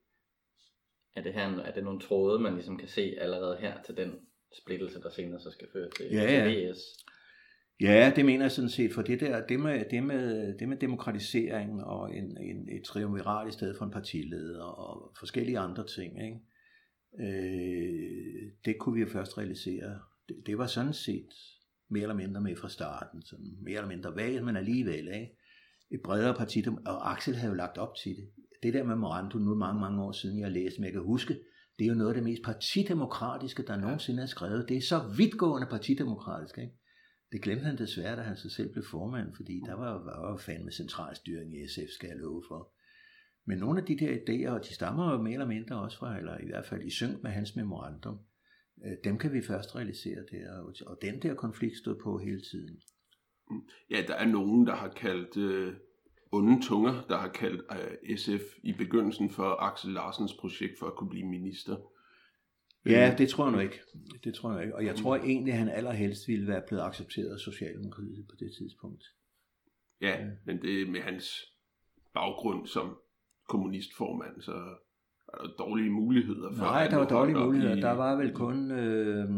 er det, her, er det nogle tråde, man ligesom kan se allerede her til den splittelse, der senere så skal føre til, ja, ja. til VS? Ja, det mener jeg sådan set, for det der, det med, det med, det med demokratisering og en, en, et triumvirat i stedet for en partileder og forskellige andre ting, ikke? Øh, det kunne vi jo først realisere. Det, det var sådan set mere eller mindre med fra starten, sådan mere eller mindre vagt, men alligevel, ikke? et bredere parti, og Axel havde jo lagt op til det det der memorandum, nu mange, mange år siden, jeg læste, men jeg kan huske, det er jo noget af det mest partidemokratiske, der nogensinde er skrevet. Det er så vidtgående partidemokratisk, ikke? Det glemte han desværre, da han så selv blev formand, fordi der var, var jo fandme centralstyring i SF, skal jeg love for. Men nogle af de der idéer, og de stammer jo mere eller mindre også fra, eller i hvert fald i synk med hans memorandum, øh, dem kan vi først realisere der, og den der konflikt stod på hele tiden. Mm. Ja, der er nogen, der har kaldt øh, onde tunger, der har kaldt øh, SF i begyndelsen for Axel Larsens projekt for at kunne blive minister. Ja, øh, det tror jeg nu ikke. Det tror jeg ikke. Og jeg tror egentlig, at han allerhelst ville være blevet accepteret af Socialdemokratiet på det tidspunkt. Ja, men det med hans baggrund som kommunistformand, så er der dårlige muligheder for Nej, der var dårlige muligheder. I... Der var vel kun øh,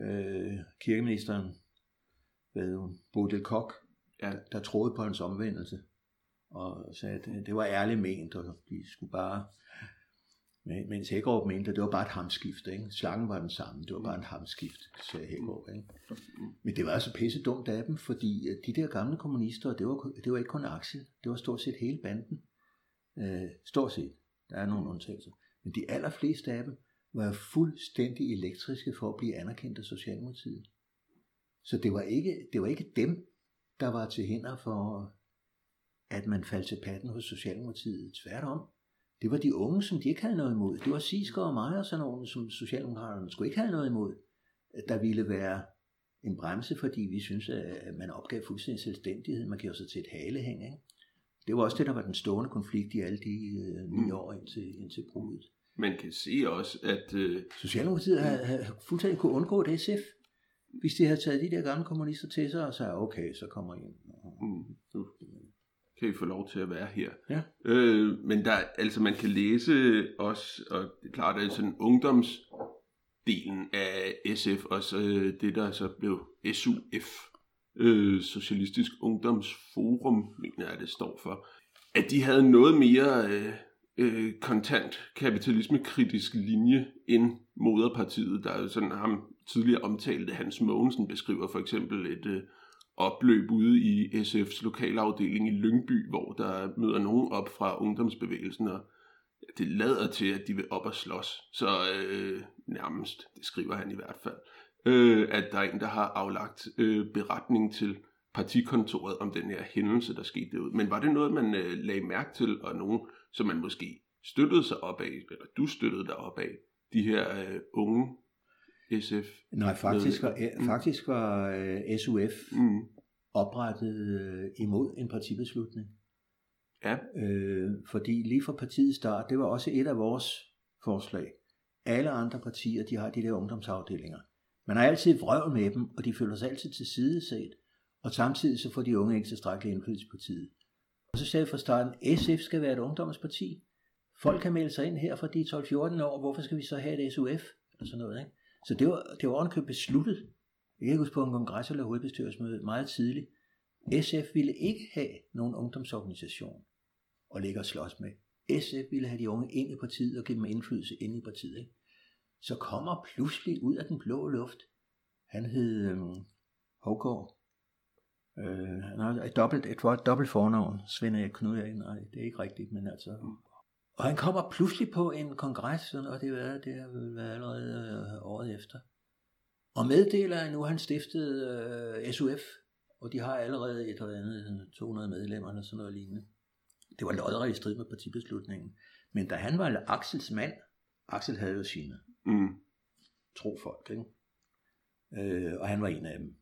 øh, kirkeministeren, hvad hun, Bodil Kok, ja. der, der troede på hans omvendelse og sagde, at det, det var ærligt ment, og de skulle bare... Men, mens Hækkerup mente, at det var bare et hamskift. Ikke? Slangen var den samme, det var bare et hamskift, sagde Hækkerup. Ikke? Men det var altså pisse dumt af dem, fordi de der gamle kommunister, det var, det var ikke kun Axel, det var stort set hele banden. Øh, stort set. Der er nogle undtagelser. Men de allerfleste af dem var fuldstændig elektriske for at blive anerkendt af Socialdemokratiet. Så det var ikke, det var ikke dem, der var til hinder for, at man faldt til patten hos Socialdemokratiet. Tværtom. Det var de unge, som de ikke havde noget imod. Det var Sisker og mig og sådan nogle, som Socialdemokraterne skulle ikke have noget imod. Der ville være en bremse, fordi vi synes, at man opgav fuldstændig selvstændighed. Man gjorde sig til et halehæng. Ikke? Det var også det, der var den stående konflikt i alle de øh, ni mm. år indtil, indtil bruddet. Man kan se også, at... Øh... Socialdemokratiet havde, havde fuldstændig kunne undgå det SF, hvis de havde taget de der gamle kommunister til sig og sagde, okay, så kommer I ind. Mm. Kan I få lov til at være her? Ja. Øh, men der, altså man kan læse også, og det er klart, at sådan ungdomsdelen af SF, og så det, der så blev SUF, øh, Socialistisk Ungdomsforum, mener jeg, det står for, at de havde noget mere øh, øh, kontant kapitalismekritisk linje end moderpartiet. Der er jo sådan ham tidligere omtalte Hans Mogensen beskriver for eksempel et øh, opløb ude i SF's lokalafdeling i Lyngby, hvor der møder nogen op fra ungdomsbevægelsen, og det lader til, at de vil op og slås. Så øh, nærmest, det skriver han i hvert fald øh, at der er en, der har aflagt øh, beretning til partikontoret om den her hændelse, der skete derude. Men var det noget, man øh, lagde mærke til, og nogen, som man måske støttede sig op af, eller du støttede dig op af, de her øh, unge SF? Nej, faktisk var, mm. faktisk var øh, SUF mm. oprettet øh, imod en partibeslutning. Ja. Øh, fordi lige fra partiets start, det var også et af vores forslag. Alle andre partier, de har de der ungdomsafdelinger. Man har altid vrøvl med dem, og de føler sig altid til sideset, og samtidig så får de unge ikke tilstrækkelig indflydelse på tiden. Og så sagde jeg fra starten, SF skal være et ungdomsparti. Folk kan melde sig ind her fra de 12-14 år, hvorfor skal vi så have et SUF? Eller sådan noget, ikke? Så det var, det var ordentligt besluttet. Jeg kan huske på en kongres eller hovedbestyrelsesmøde meget tidligt. SF ville ikke have nogen ungdomsorganisation at ligge og slås med. SF ville have de unge ind i partiet og give dem indflydelse ind i partiet. Ikke? så kommer pludselig ud af den blå luft, han hed øhm, Hågård, øh, han har et dobbelt, et, et dobbelt fornavn, Svend Erik Knud Erik, nej, det er ikke rigtigt, men altså, mm og han kommer pludselig på en kongres, og det, er, det været allerede øh, året efter, og meddeler, at nu han stiftet øh, SUF, og de har allerede et eller andet 200 medlemmer eller sådan noget lignende. Det var lodret i strid med partibeslutningen. Men da han var Axels mand, Axel havde jo sine mm. folk, ikke? Øh, og han var en af dem.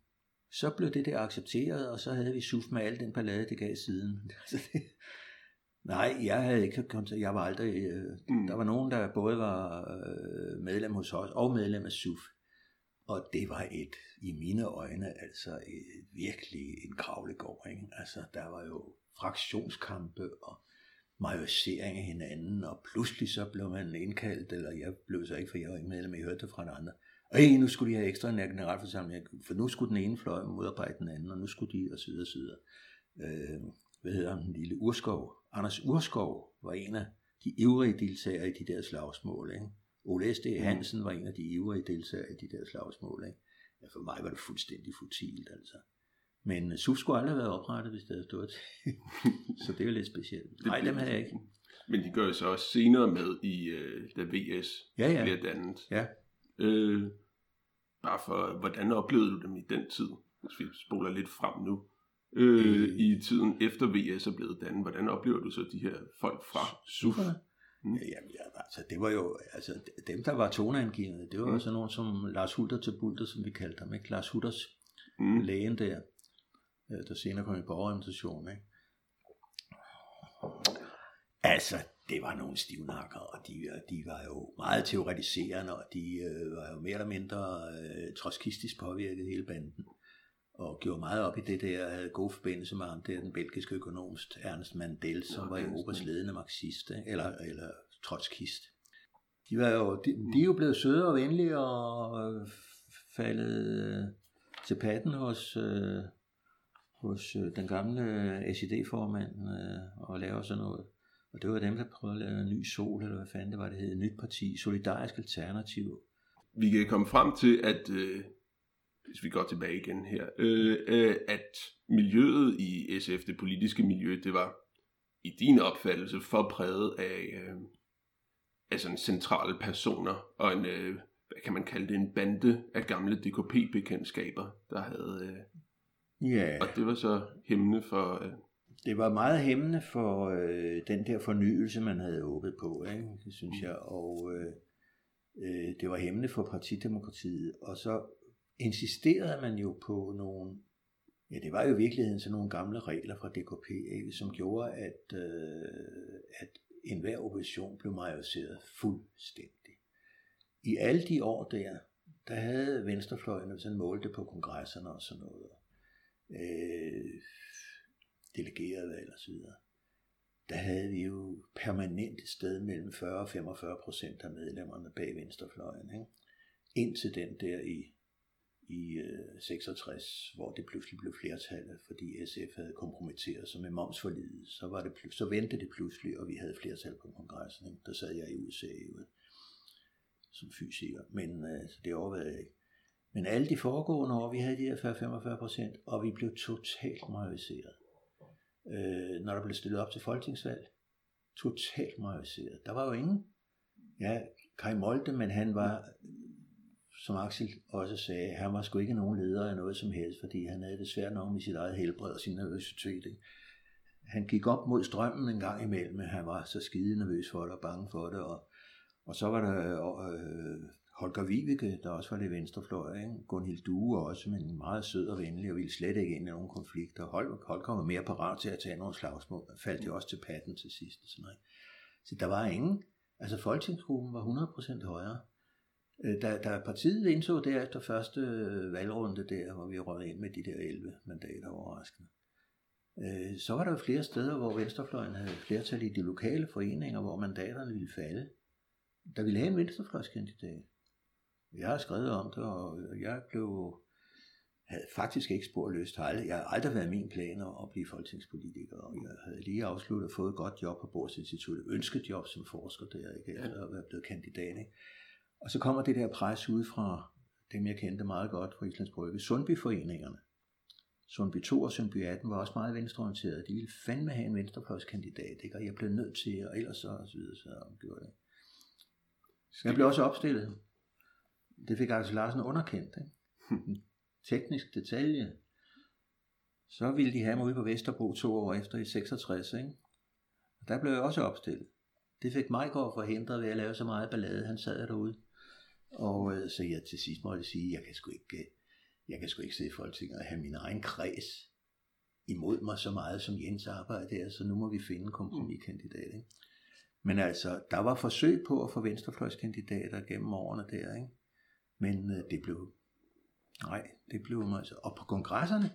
Så blev det der accepteret, og så havde vi suf med al den ballade, det gav siden. Nej, jeg havde ikke kontakt. Jeg var aldrig... Øh, mm. Der var nogen, der både var øh, medlem hos os og medlem af SUF. Og det var et, i mine øjne, altså et, virkelig en kravlegård. Ikke? Altså, der var jo fraktionskampe og majorisering af hinanden, og pludselig så blev man indkaldt, eller jeg blev så ikke, for jeg var ikke medlem, men jeg hørte det fra en anden. Og hey, nu skulle de have ekstra en generalforsamling, for nu skulle den ene fløj modarbejde den anden, og nu skulle de, og så videre, og så videre. Øh, hvad hedder han, lille Urskov? Anders Urskov var en af de ivrige deltagere i de der slagsmål, ikke? Ole S.D. Hansen var en af de ivrige deltagere i de der slagsmål, ikke? Ja, for mig var det fuldstændig futilt, altså. Men SUF skulle aldrig have været oprettet, hvis det havde stået Så det er jo lidt specielt. Nej, dem havde jeg ikke. Men de gør jo så også senere med i, uh, da VS ja, ja. bliver dannet. Ja. Øh, bare for, hvordan oplevede du dem i den tid? Hvis vi spoler lidt frem nu. Øh, øh. I tiden efter VS er blevet dannet, hvordan oplever du så de her folk fra SUF? Mm. Ja, ja, altså det var jo, altså dem der var toneangivende, det var mm. sådan nogen som Lars Hutter til Bulter, som vi kaldte ham, ikke? Lars Hutters mm. lægen der, øh, der senere kom i borgerorganisationen, ikke? Altså, det var nogle stivnakker, og de, de var jo meget teoretiserende, og de øh, var jo mere eller mindre øh, påvirket hele banden, og gjorde meget op i det der, havde god forbindelse med ham, det er den belgiske økonom Ernst Mandel, som var Europas ledende marxist, eller, eller trotskist. De, var jo, de, de er jo blevet søde og venlige og øh, faldet øh, til patten hos, øh, hos øh, den gamle SID-formand øh, og laver sådan noget og det var dem, der prøvede at lave en ny sol, eller hvad fanden det var, det hed, nyt parti, Solidarisk Alternativ. Vi kan komme frem til, at øh, hvis vi går tilbage igen her, øh, øh, at miljøet i SF, det politiske miljø, det var i din opfattelse for præget af, øh, af sådan centrale personer, og en, øh, hvad kan man kalde det, en bande af gamle DKP-bekendtskaber, der havde... Øh, Ja. Og det var så hæmmende for, øh, det var meget hæmmende for øh, den der fornyelse, man havde håbet på, ikke? det synes jeg, og øh, øh, det var hæmmende for partidemokratiet, og så insisterede man jo på nogle, ja det var jo i virkeligheden sådan nogle gamle regler fra DKP, ikke? som gjorde, at, øh, at enhver opposition blev majoriseret fuldstændig. I alle de år der, der havde venstrefløjen sådan målte på kongresserne og sådan noget. Øh, delegerede eller så videre, der havde vi jo permanent et sted mellem 40 og 45 procent af medlemmerne bag venstrefløjen. Ikke? Indtil den der i, i øh, 66, hvor det pludselig blev flertallet, fordi SF havde kompromitteret sig med momsforlidet, så, var det, så vendte det pludselig, og vi havde flertal på kongressen. Ikke? Der sad jeg i USA jo, som fysiker, men øh, det overvejede jeg ikke. Men alle de foregående år, vi havde de her 40-45 procent, og vi blev totalt majoriseret øh, når der blev stillet op til folketingsvalg. Totalt majoriseret. Der var jo ingen. Ja, Kai Molde, men han var, som Axel også sagde, han var sgu ikke nogen leder af noget som helst, fordi han havde det svært nok med sit eget helbred og sin nervøsitet. Ikke? Han gik op mod strømmen en gang imellem, men han var så skide nervøs for det og bange for det, og, og så var der øh, Holger Viveke, der også var det venstrefløj, ikke? Gunhild Due også, men meget sød og venlig, og ville slet ikke ind i nogen konflikter. Holger, Holger var mere parat til at tage nogle slagsmål, faldt jo også til patten til sidst. Og sådan noget. Så der var ingen, altså folketingsgruppen var 100% højere. Øh, da, da partiet indså der efter første valgrunde der, hvor vi røg ind med de der 11 mandater overraskende, øh, så var der jo flere steder, hvor venstrefløjen havde flertal i de lokale foreninger, hvor mandaterne ville falde. Der ville have en venstrefløjskandidat. Jeg har skrevet om det, og jeg blev havde faktisk ikke spor løst. Jeg har aldrig været min plan at blive folketingspolitiker, og jeg havde lige afsluttet og fået et godt job på Borsinstituttet, ønsket job som forsker der, ikke, efter at være blevet kandidat. Ikke? Og så kommer det der pres ud fra dem, jeg kendte meget godt fra Islands Brygge, Sundbyforeningerne. Sundby 2 og Sundby 18 var også meget venstreorienterede. De ville fandme have en venstrefløjskandidat, ikke? og jeg blev nødt til, og ellers så, og så videre, så gjorde det. Jeg blev også opstillet det fik Axel Larsen underkendt. Ikke? Teknisk detalje. Så ville de have mig ude på Vesterbro to år efter i 66. Ikke? Og der blev jeg også opstillet. Det fik mig går forhindret ved at lave så meget ballade. Han sad derude. Og øh, så jeg til sidst måtte sige, jeg kan sgu ikke, øh, jeg kan sgu ikke se Folketinget og have min egen kreds imod mig så meget som Jens arbejde der, så nu må vi finde en kompromiskandidat. Ikke? Men altså, der var forsøg på at få venstrefløjskandidater gennem årene der, ikke? Men øh, det blev, nej, det blev altså, og på kongresserne,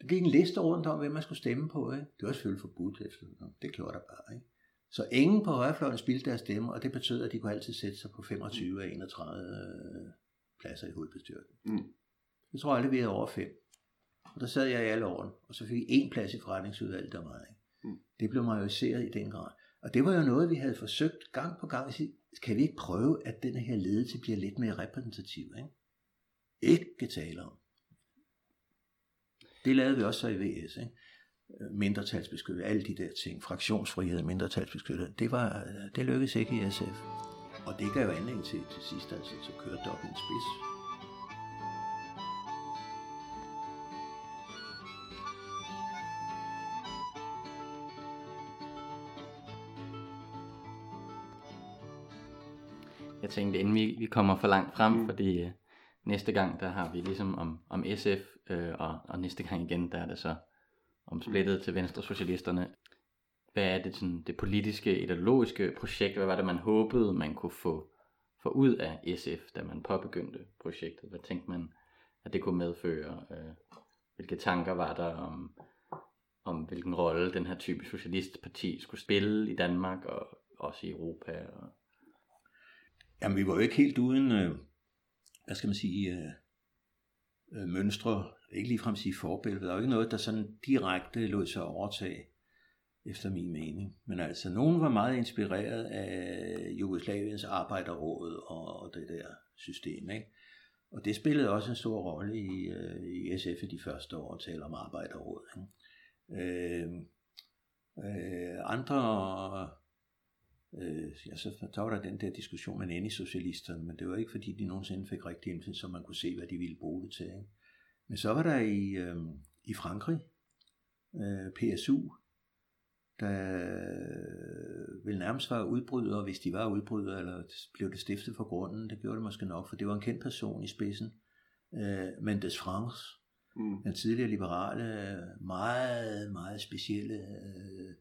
der gik en liste rundt om, hvem man skulle stemme på, ikke? Det var selvfølgelig forbudt efter, det gjorde der bare, ikke? Så ingen på højrefløjen spildte deres stemme, og det betød, at de kunne altid sætte sig på 25 af 31 øh, pladser i hovedbestyrelsen. Mm. Jeg tror aldrig, vi havde over fem. Og der sad jeg i alle årene, og så fik vi en plads i forretningsudvalget der. Ikke? Mm. Det blev majoriseret i den grad. Og det var jo noget, vi havde forsøgt gang på gang at sige, kan vi ikke prøve, at den her ledelse bliver lidt mere repræsentativ? Ikke, ikke tale om. det lavede vi også så i VS, ikke? Mindretalsbeskyttelse, alle de der ting, fraktionsfrihed, mindretalsbeskyttelse, det, var, det lykkedes ikke i SF. Og det gav jo anledning til til sidst, altså, så kørte det op i en spids. Jeg tænkte, inden vi, vi kommer for langt frem, mm. fordi øh, næste gang, der har vi ligesom om, om SF, øh, og, og næste gang igen, der er det så om splittet til Venstre Socialisterne. Hvad er det, sådan, det politiske, ideologiske projekt? Hvad var det, man håbede, man kunne få, få ud af SF, da man påbegyndte projektet? Hvad tænkte man, at det kunne medføre? Øh, hvilke tanker var der om, om hvilken rolle den her type socialistparti skulle spille i Danmark og også i Europa? Og... Jamen, vi var jo ikke helt uden, øh, hvad skal man sige, øh, øh, mønstre, ikke ligefrem sige forbillede, der var ikke noget, der sådan direkte lod sig overtage, efter min mening. Men altså, nogen var meget inspireret af Jugoslaviens arbejderråd og det der system, ikke? Og det spillede også en stor rolle i, øh, i SF i de første år at tale om arbejderråd. Ikke? Øh, øh, andre Øh, ja, så tog var der den der diskussion med Nanny-socialisterne, men det var ikke fordi, de nogensinde fik rigtig indflydelse, så man kunne se, hvad de ville bruge det til. Ikke? Men så var der i, øh, i Frankrig, øh, PSU, der vil nærmest være udbrydere, hvis de var udbrydere, eller blev det stiftet for grunden, det gjorde det måske nok, for det var en kendt person i spidsen, øh, Mendes France, mm. den tidligere liberale, meget, meget specielle øh,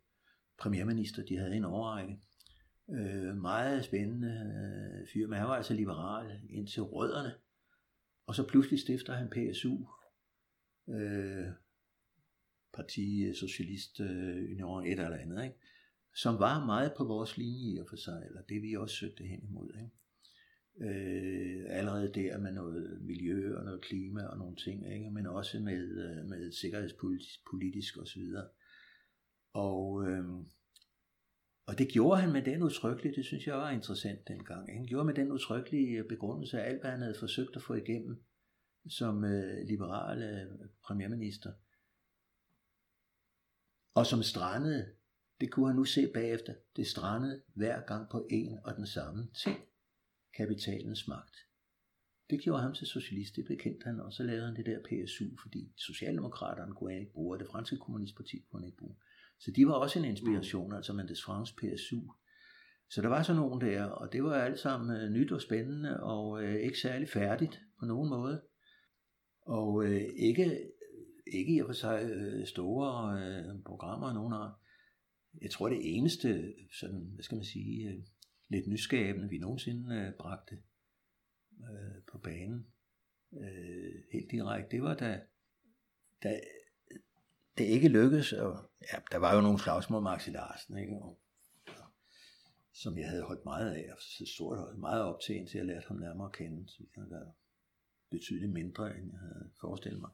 premierminister, de havde en overrække. Øh, meget spændende øh, fyr, men han var altså liberal indtil rødderne. Og så pludselig stifter han PSU, øh, Parti øh, Socialist øh, Union, et eller andet, ikke? som var meget på vores linje i og for sig, eller det vi også søgte hen imod. Ikke? Øh, allerede der med noget miljø og noget klima og nogle ting, ikke? men også med, øh, med sikkerhedspolitisk osv. Og, øh, og det gjorde han med den utryggelige, det synes jeg var interessant dengang. Han gjorde med den utryggelige begrundelse af alt, hvad han havde forsøgt at få igennem som øh, liberal øh, premierminister. Og som strandede, det kunne han nu se bagefter, det strandede hver gang på en og den samme ting. Kapitalens magt. Det gjorde ham til socialist, det bekendte han, og så lavede han det der PSU, fordi Socialdemokraterne kunne han ikke bruge, og det franske kommunistparti kunne han ikke bruge. Så de var også en inspiration, mm. altså Mendes France PSU. Så der var så nogen der, og det var alt sammen øh, nyt og spændende, og øh, ikke særlig færdigt på nogen måde. Og øh, ikke, ikke i og for sig øh, store øh, programmer, nogen har. Jeg tror det eneste, sådan, hvad skal man sige, øh, lidt nyskabende, vi nogensinde øh, bragte øh, på banen, øh, helt direkte, det var da, da det ikke lykkedes, og ja, der var jo nogle slagsmål med Axel Larsen, ikke? Og, som jeg havde holdt meget af, og så stort holdt meget op til, indtil jeg lærte ham nærmere at kende, så han der, betydeligt mindre, end jeg havde forestillet mig.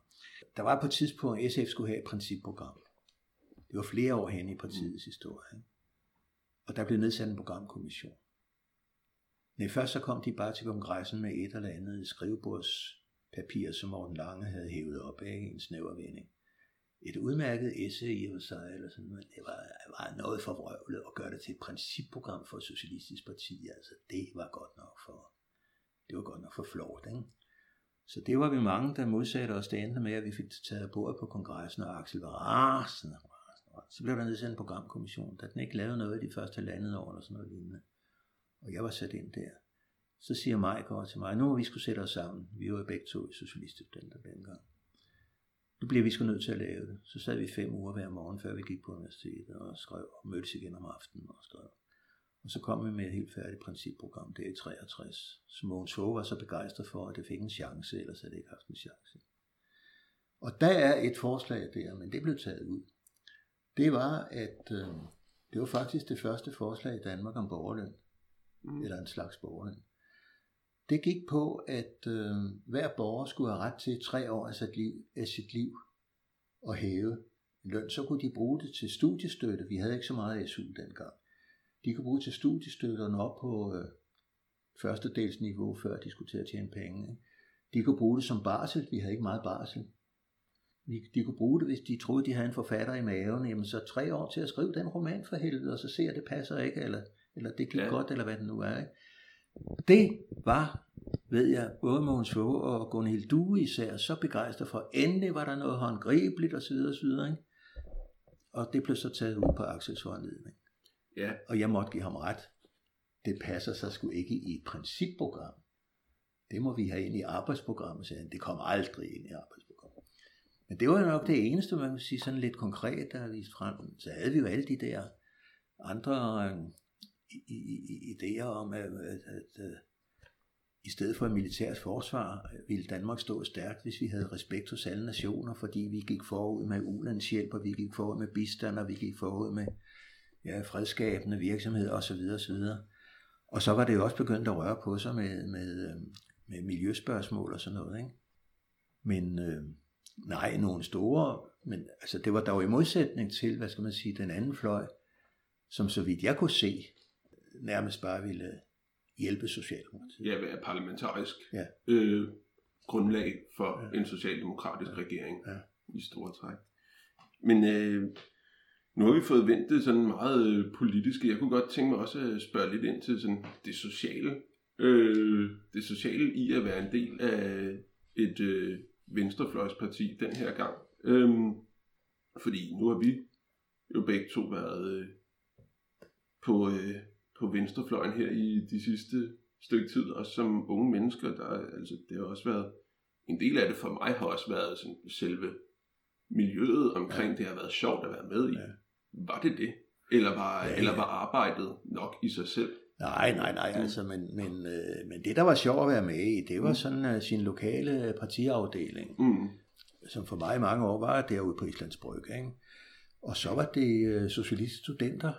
Der var på et tidspunkt, at SF skulle have et principprogram. Det var flere år hen i partiets historie. Ikke? Og der blev nedsat en programkommission. Men først så kom de bare til kongressen med et eller andet skrivebordspapir, som Morten Lange havde hævet op af en snæver vending et udmærket essay i sig, eller sådan, men det var, var noget for vrøvlet at gøre det til et principprogram for et socialistisk parti. Altså, det var godt nok for, det var godt nok for flot, ikke? Så det var vi mange, der modsatte os. Det endte med, at vi fik taget bordet på kongressen, og Axel var rasende. Så blev der nedsat en programkommission, da den ikke lavede noget i de første landet år, eller sådan noget lignende. Og jeg var sat ind der. Så siger Mike over til mig, nu må vi skulle sætte os sammen. Vi var jo begge to i socialiststudenter dengang nu bliver vi sgu nødt til at lave det. Så sad vi fem uger hver morgen, før vi gik på universitetet og skrev og mødtes igen om aftenen og skrev. Og så kom vi med et helt færdigt principprogram, det er i 63. Så Mogens Fogh var så begejstret for, at det fik en chance, ellers havde det ikke haft en chance. Og der er et forslag der, men det blev taget ud. Det var, at øh, det var faktisk det første forslag i Danmark om borgerløn. Mm. Eller en slags borgerløn. Det gik på, at øh, hver borger skulle have ret til tre år af sit liv, af sit liv at hæve løn. Så kunne de bruge det til studiestøtte. Vi havde ikke så meget SU dengang. De kunne bruge til studiestøtte og nå op på øh, førstedelsniveau, før de skulle til at tjene penge. Ikke? De kunne bruge det som barsel. Vi havde ikke meget barsel. de kunne bruge det, hvis de troede, de havde en forfatter i maven. Jamen så tre år til at skrive den roman for helvede, og så ser det passer ikke, eller, eller det gik ja. godt, eller hvad det nu er. Ikke? Det var, ved jeg, både Mogens Fogh og Gunhild Due især, så begejstret for. Endelig var der noget håndgribeligt osv. osv. Ikke? Og det blev så taget ud på Axels foranledning. Ja. Og jeg måtte give ham ret. Det passer sig sgu ikke i et principprogram. Det må vi have ind i arbejdsprogrammet, sagde han. Det kommer aldrig ind i arbejdsprogrammet. Men det var jo nok det eneste, man kan sige sådan lidt konkret, der er vist frem. Så havde vi jo alle de der andre øh, idéer om, at, at, at, at i stedet for et militært forsvar, øh, ville Danmark stå stærkt, hvis vi havde respekt hos alle nationer, fordi vi gik forud med ulandshjælp, og vi gik forud med bistand, og vi gik forud med ja, fredskabende virksomhed osv. osv. Og så var det jo også begyndt at røre på sig med, med, øh, med miljøspørgsmål og sådan noget. Ikke? Men øh, nej, nogle store, men altså, det var dog i modsætning til, hvad skal man sige, den anden fløj, som så vidt jeg kunne se, nærmest bare ville hjælpe Socialdemokratiet. Ja, være parlamentarisk ja. øh, grundlag for ja. en socialdemokratisk regering ja. i store træk. Men øh, nu har vi fået vendt det sådan meget øh, politiske. Jeg kunne godt tænke mig også at spørge lidt ind til sådan det sociale. Øh, det sociale i at være en del af et øh, venstrefløjsparti den her gang. Øh, fordi nu har vi jo begge to været øh, på, øh, på venstrefløjen her i de sidste stykke tid, og som unge mennesker, der altså, det har også været, en del af det for mig har også været sådan, selve miljøet omkring ja. det har været sjovt at være med i. Ja. Var det det? Eller var, ja, eller var arbejdet nok i sig selv? Nej, nej, nej, mm. altså, men, men, øh, men det, der var sjovt at være med i, det var mm. sådan uh, sin lokale partiafdeling, mm. som for mig i mange år var derude på Islands Brygge, ikke? Og så var det uh, socialistiske studenter,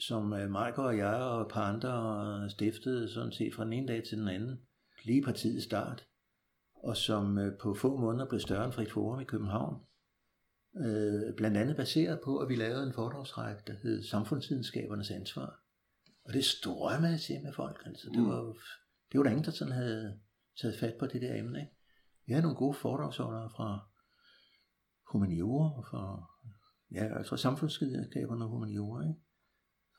som uh, Marker og jeg og et par andre stiftede sådan set fra den ene dag til den anden, lige partiets start, og som uh, på få måneder blev større end Frit Forum i København. Øh, blandt andet baseret på, at vi lavede en foredragsrække, der hed Samfundsvidenskabernes ansvar. Og det strømmede til med folk. Altså. Det, mm. var, det var der ingen, der sådan havde taget fat på det der emne. Ikke? Vi havde nogle gode foredragsholdere fra humaniora, og fra ja, altså samfundsvidenskaberne og humaniora. Ikke?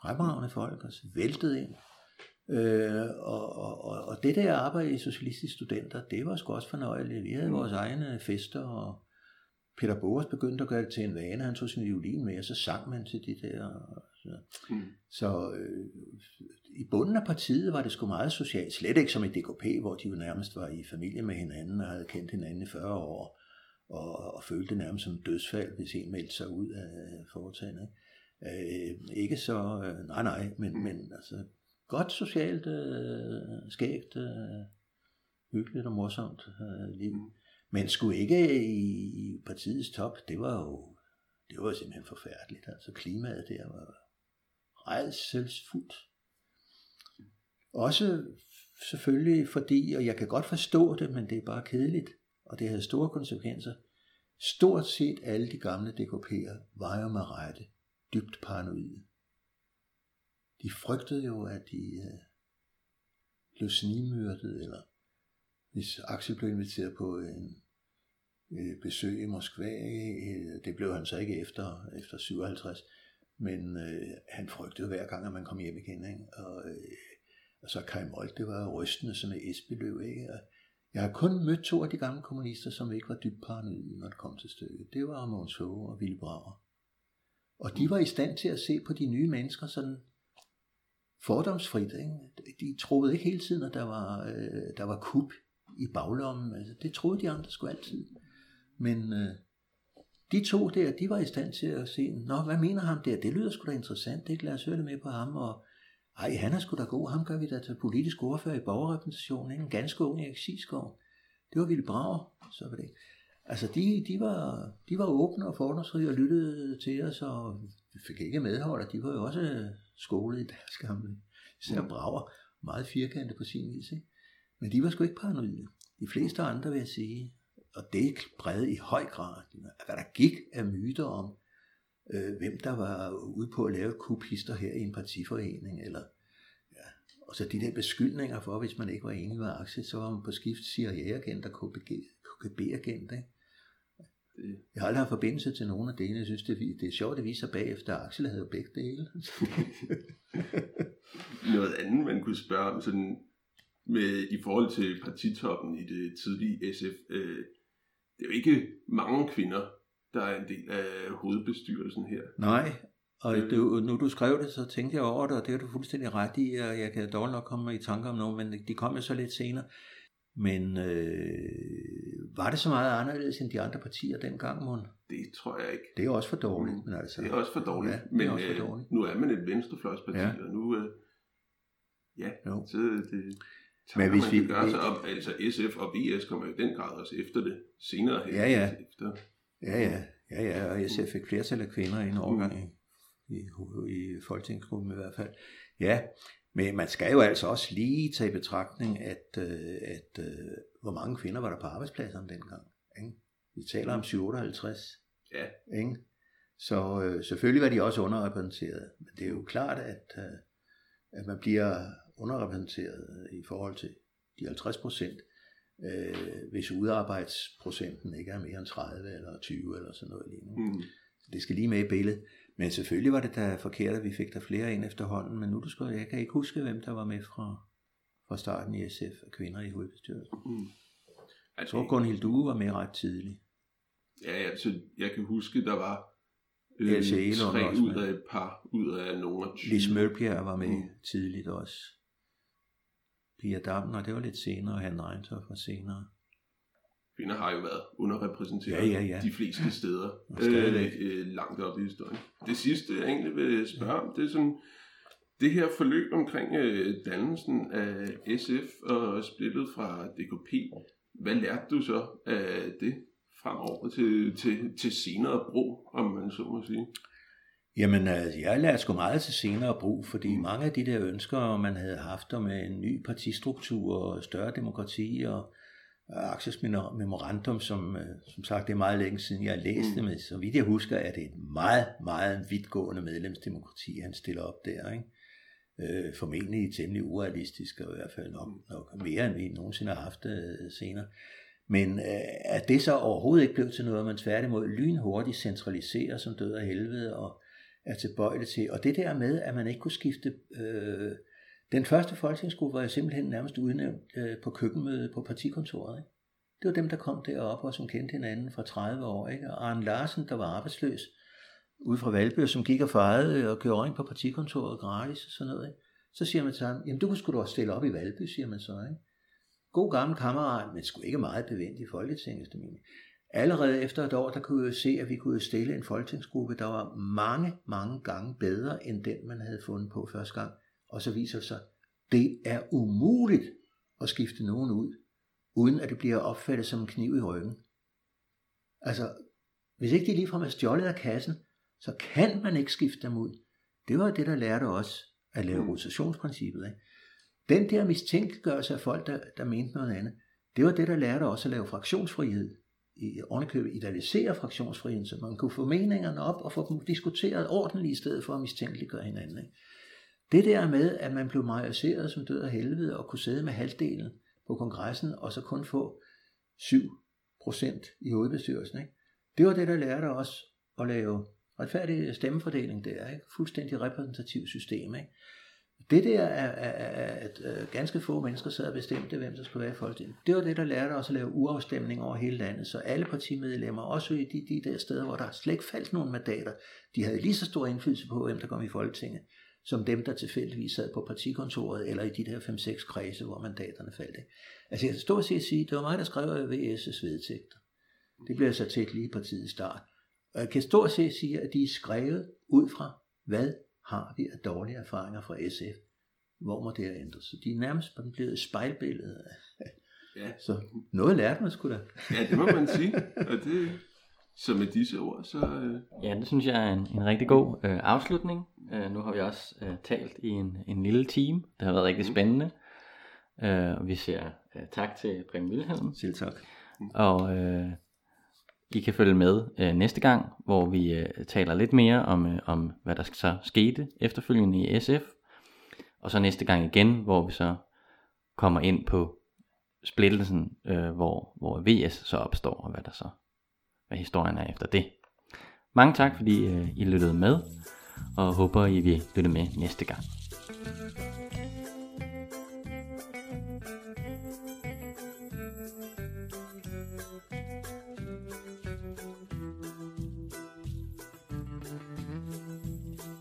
Fremragende folk, altså væltede ind. Øh, og, og, og, og det der arbejde i socialistiske studenter, det var sgu også fornøjeligt. Vi havde mm. vores egne fester og Peter Boers begyndte at gøre det til en vane. Han tog sin violin med, og så sang man til de der. Så, mm. så øh, i bunden af partiet var det sgu meget socialt. Slet ikke som i DKP, hvor de jo nærmest var i familie med hinanden og havde kendt hinanden i 40 år. Og, og følte det nærmest som dødsfald, hvis en meldte sig ud af foretagendet. Øh, ikke så, øh, nej nej, men, mm. men altså, godt socialt, øh, skægt, øh, hyggeligt og morsomt øh, liv. Mm. Men skulle ikke i partiets top, det var jo, det var simpelthen forfærdeligt. Altså klimaet der var redselsfuldt. Også selvfølgelig fordi, og jeg kan godt forstå det, men det er bare kedeligt, og det havde store konsekvenser. Stort set alle de gamle DKP'er var jo med rette dybt paranoide. De frygtede jo, at de øh, blev snimyrdet, eller hvis Axel blev inviteret på en øh, besøg i Moskva. Øh, det blev han så ikke efter, efter 57, men øh, han frygtede hver gang, at man kom hjem igen. Ikke? Og, øh, og så Kai Molt, det var rystende som et Esbeløv. Ikke? Og jeg har kun mødt to af de gamle kommunister, som ikke var dybt paranoide, når det kom til stykket. Det var Måns Håge og Ville Brauer. Og de var i stand til at se på de nye mennesker sådan fordomsfrit. Ikke? De troede ikke hele tiden, at der var, øh, der var kup i baglommen. Altså, det troede de andre skulle altid. Men øh, de to der, de var i stand til at se, nå, hvad mener ham der? Det lyder sgu da interessant, det lad os høre lidt med på ham, og ej, han er sgu da god, ham gør vi da til politisk ordfører i borgerrepræsentationen, ikke? en ganske ung Erik Sisgaard. Det var Ville Brav, så var det Altså, de, de, var, de var åbne og fordomsfri og lyttede til os, og vi fik ikke medhold, og de var jo også skolet i deres gamle. Især mm. Braver, meget firkantet på sin vis. Ikke? Men de var sgu ikke paranoide. De fleste andre, vil jeg sige, og det brede i høj grad, hvad der gik af myter om, øh, hvem der var ude på at lave kupister her i en partiforening, eller ja, og så de der beskyldninger for, hvis man ikke var enig med aktie, så var man på skift CIA-agent og KGB-agent. Ikke? Det... Jeg har aldrig haft forbindelse til nogen af delene. Jeg synes, det, det er sjovt, at vise sig bagefter, at Axel havde jo begge dele. Noget andet, man kunne spørge om, sådan med, i forhold til partitoppen i det tidlige SF, øh, det er jo ikke mange kvinder, der er en del af hovedbestyrelsen her. Nej, og øh. det, nu du skrev det, så tænkte jeg over det, og det er du fuldstændig ret i, og jeg kan dårligt nok komme i tanke om noget, men de kom jo så lidt senere. Men øh, var det så meget anderledes end de andre partier dengang, Mon? Det tror jeg ikke. Det er også for dårligt. Men altså, det er også for dårligt. Ja, men også for øh, dårligt. nu er man et venstrefløjsparti, ja. og nu... Øh, ja, jo. så det... Men hvis vi gør sig op, altså SF og VS kommer i den grad også efter det senere hen. Ja, ja. Efter. Ja, ja. Ja, ja, og SF fik flertal af kvinder i en overgang mm. i, i, folketingsgruppen i hvert fald. Ja, men man skal jo altså også lige tage i betragtning, at, øh, at øh, hvor mange kvinder var der på arbejdspladserne dengang. Ikke? Vi taler om 57. Ja. Ikke? Så øh, selvfølgelig var de også underrepræsenteret. Men det er jo klart, at, øh, at man bliver underrepræsenteret i forhold til de 50 procent, øh, hvis udarbejdsprocenten ikke er mere end 30 eller 20 eller sådan noget lignende. Mm. Så det skal lige med i billedet. Men selvfølgelig var det da forkert, at vi fik der flere ind efterhånden, men nu du skal, jeg kan ikke huske, hvem der var med fra, fra starten i SF af kvinder i hovedbestyrelsen. Mm. Altså, jeg tror, Gunhild Due var med ret tidligt. Ja, altså, jeg kan huske, der var øh, tre ud af et par, ud af nogle af 20. Lis Mølbjerg var med mm. tidligt også. Pia Dammen, og det var lidt senere, og Han Reintoff var senere kvinder har jo været underrepræsenteret ja, ja, ja. de fleste steder øh, øh, langt op i historien. Det sidste, jeg egentlig vil spørge om, det er sådan, det her forløb omkring øh, dannelsen af SF og splittet fra DKP, hvad lærte du så af det fremover til, til, til senere brug, om man så må sige? Jamen, altså, jeg lærte sgu meget til senere brug, fordi mm. mange af de der ønsker, man havde haft om en ny partistruktur og større demokrati og Axels memorandum, som, øh, som sagt, det er meget længe siden, jeg har læst mm. det, men så vidt jeg husker, er det et meget, meget vidtgående medlemsdemokrati, han stiller op der, ikke? Øh, formentlig temmelig urealistisk, og i hvert fald nok, nok mere, end vi nogensinde har haft øh, senere. Men øh, at det så overhovedet ikke blev til noget, man tværtimod lynhurtigt centraliserer som død af helvede, og er tilbøjelig til. Og det der med, at man ikke kunne skifte øh, den første folketingsgruppe var jeg simpelthen nærmest udnævnt øh, på køkkenmødet på partikontoret. Ikke? Det var dem, der kom derop og som kendte hinanden fra 30 år. Ikke? Og Arne Larsen, der var arbejdsløs ude fra Valby, som gik og fejrede øh, og gjorde rent på partikontoret gratis og sådan noget. Ikke? Så siger man til ham, jamen du kunne sgu da også stille op i Valby, siger man så. Ikke? God gammel kammerat, men sgu ikke meget bevendt i Folketinget, det. Allerede efter et år, der kunne vi se, at vi kunne stille en folketingsgruppe, der var mange, mange gange bedre end den, man havde fundet på første gang. Og så viser det sig, det er umuligt at skifte nogen ud, uden at det bliver opfattet som en kniv i ryggen. Altså, hvis ikke de ligefrem er stjålet af kassen, så kan man ikke skifte dem ud. Det var det, der lærte os at lave mm. rotationsprincippet. Ikke? Den der mistænkeliggørelse af folk, der, der mente noget andet, det var det, der lærte os at lave fraktionsfrihed. I ovenikøbet idealisere fraktionsfriheden, så man kunne få meningerne op og få dem diskuteret ordentligt i stedet for at mistænkeliggøre hinanden. Ikke? Det der med, at man blev majoriseret som død af helvede og kunne sidde med halvdelen på kongressen og så kun få 7% i hovedbestyrelsen, ikke? det var det, der lærte os at lave retfærdig stemmefordeling der, ikke? fuldstændig repræsentativt system. Ikke? Det der er, er, er, at øh, ganske få mennesker sad og bestemte, hvem der skulle være i Folketinget. Det var det, der lærte os at lave uafstemning over hele landet, så alle partimedlemmer, også i de, de der steder, hvor der slet ikke faldt nogen mandater, de havde lige så stor indflydelse på, hvem der kom i Folketinget som dem, der tilfældigvis sad på partikontoret, eller i de der 5-6 kredse, hvor mandaterne faldt. Altså jeg kan stort set sige, det var mig, der skrev VS' vedtægter. Det blev så tæt lige partiets start. Og jeg kan stå set sige, at de er skrevet ud fra, hvad har vi af dårlige erfaringer fra SF? Hvor må det have ændret sig? De er nærmest blevet et spejlbillede. Ja. Så noget lærte man sgu da. Ja, det må man sige. Og det, så med disse ord, så... Øh... Ja, det synes jeg er en, en rigtig god øh, afslutning. Øh, nu har vi også øh, talt i en, en lille time. Det har været rigtig mm. spændende. Øh, og vi siger øh, tak til Prem Wilhelm. Selv tak. Og øh, i kan følge med øh, næste gang, hvor vi øh, taler lidt mere om, øh, om, hvad der så skete efterfølgende i SF. Og så næste gang igen, hvor vi så kommer ind på splittelsen, øh, hvor, hvor VS så opstår, og hvad der så hvad historien er efter det. Mange tak, fordi øh, I lyttede med, og håber, I vil lytte med næste gang.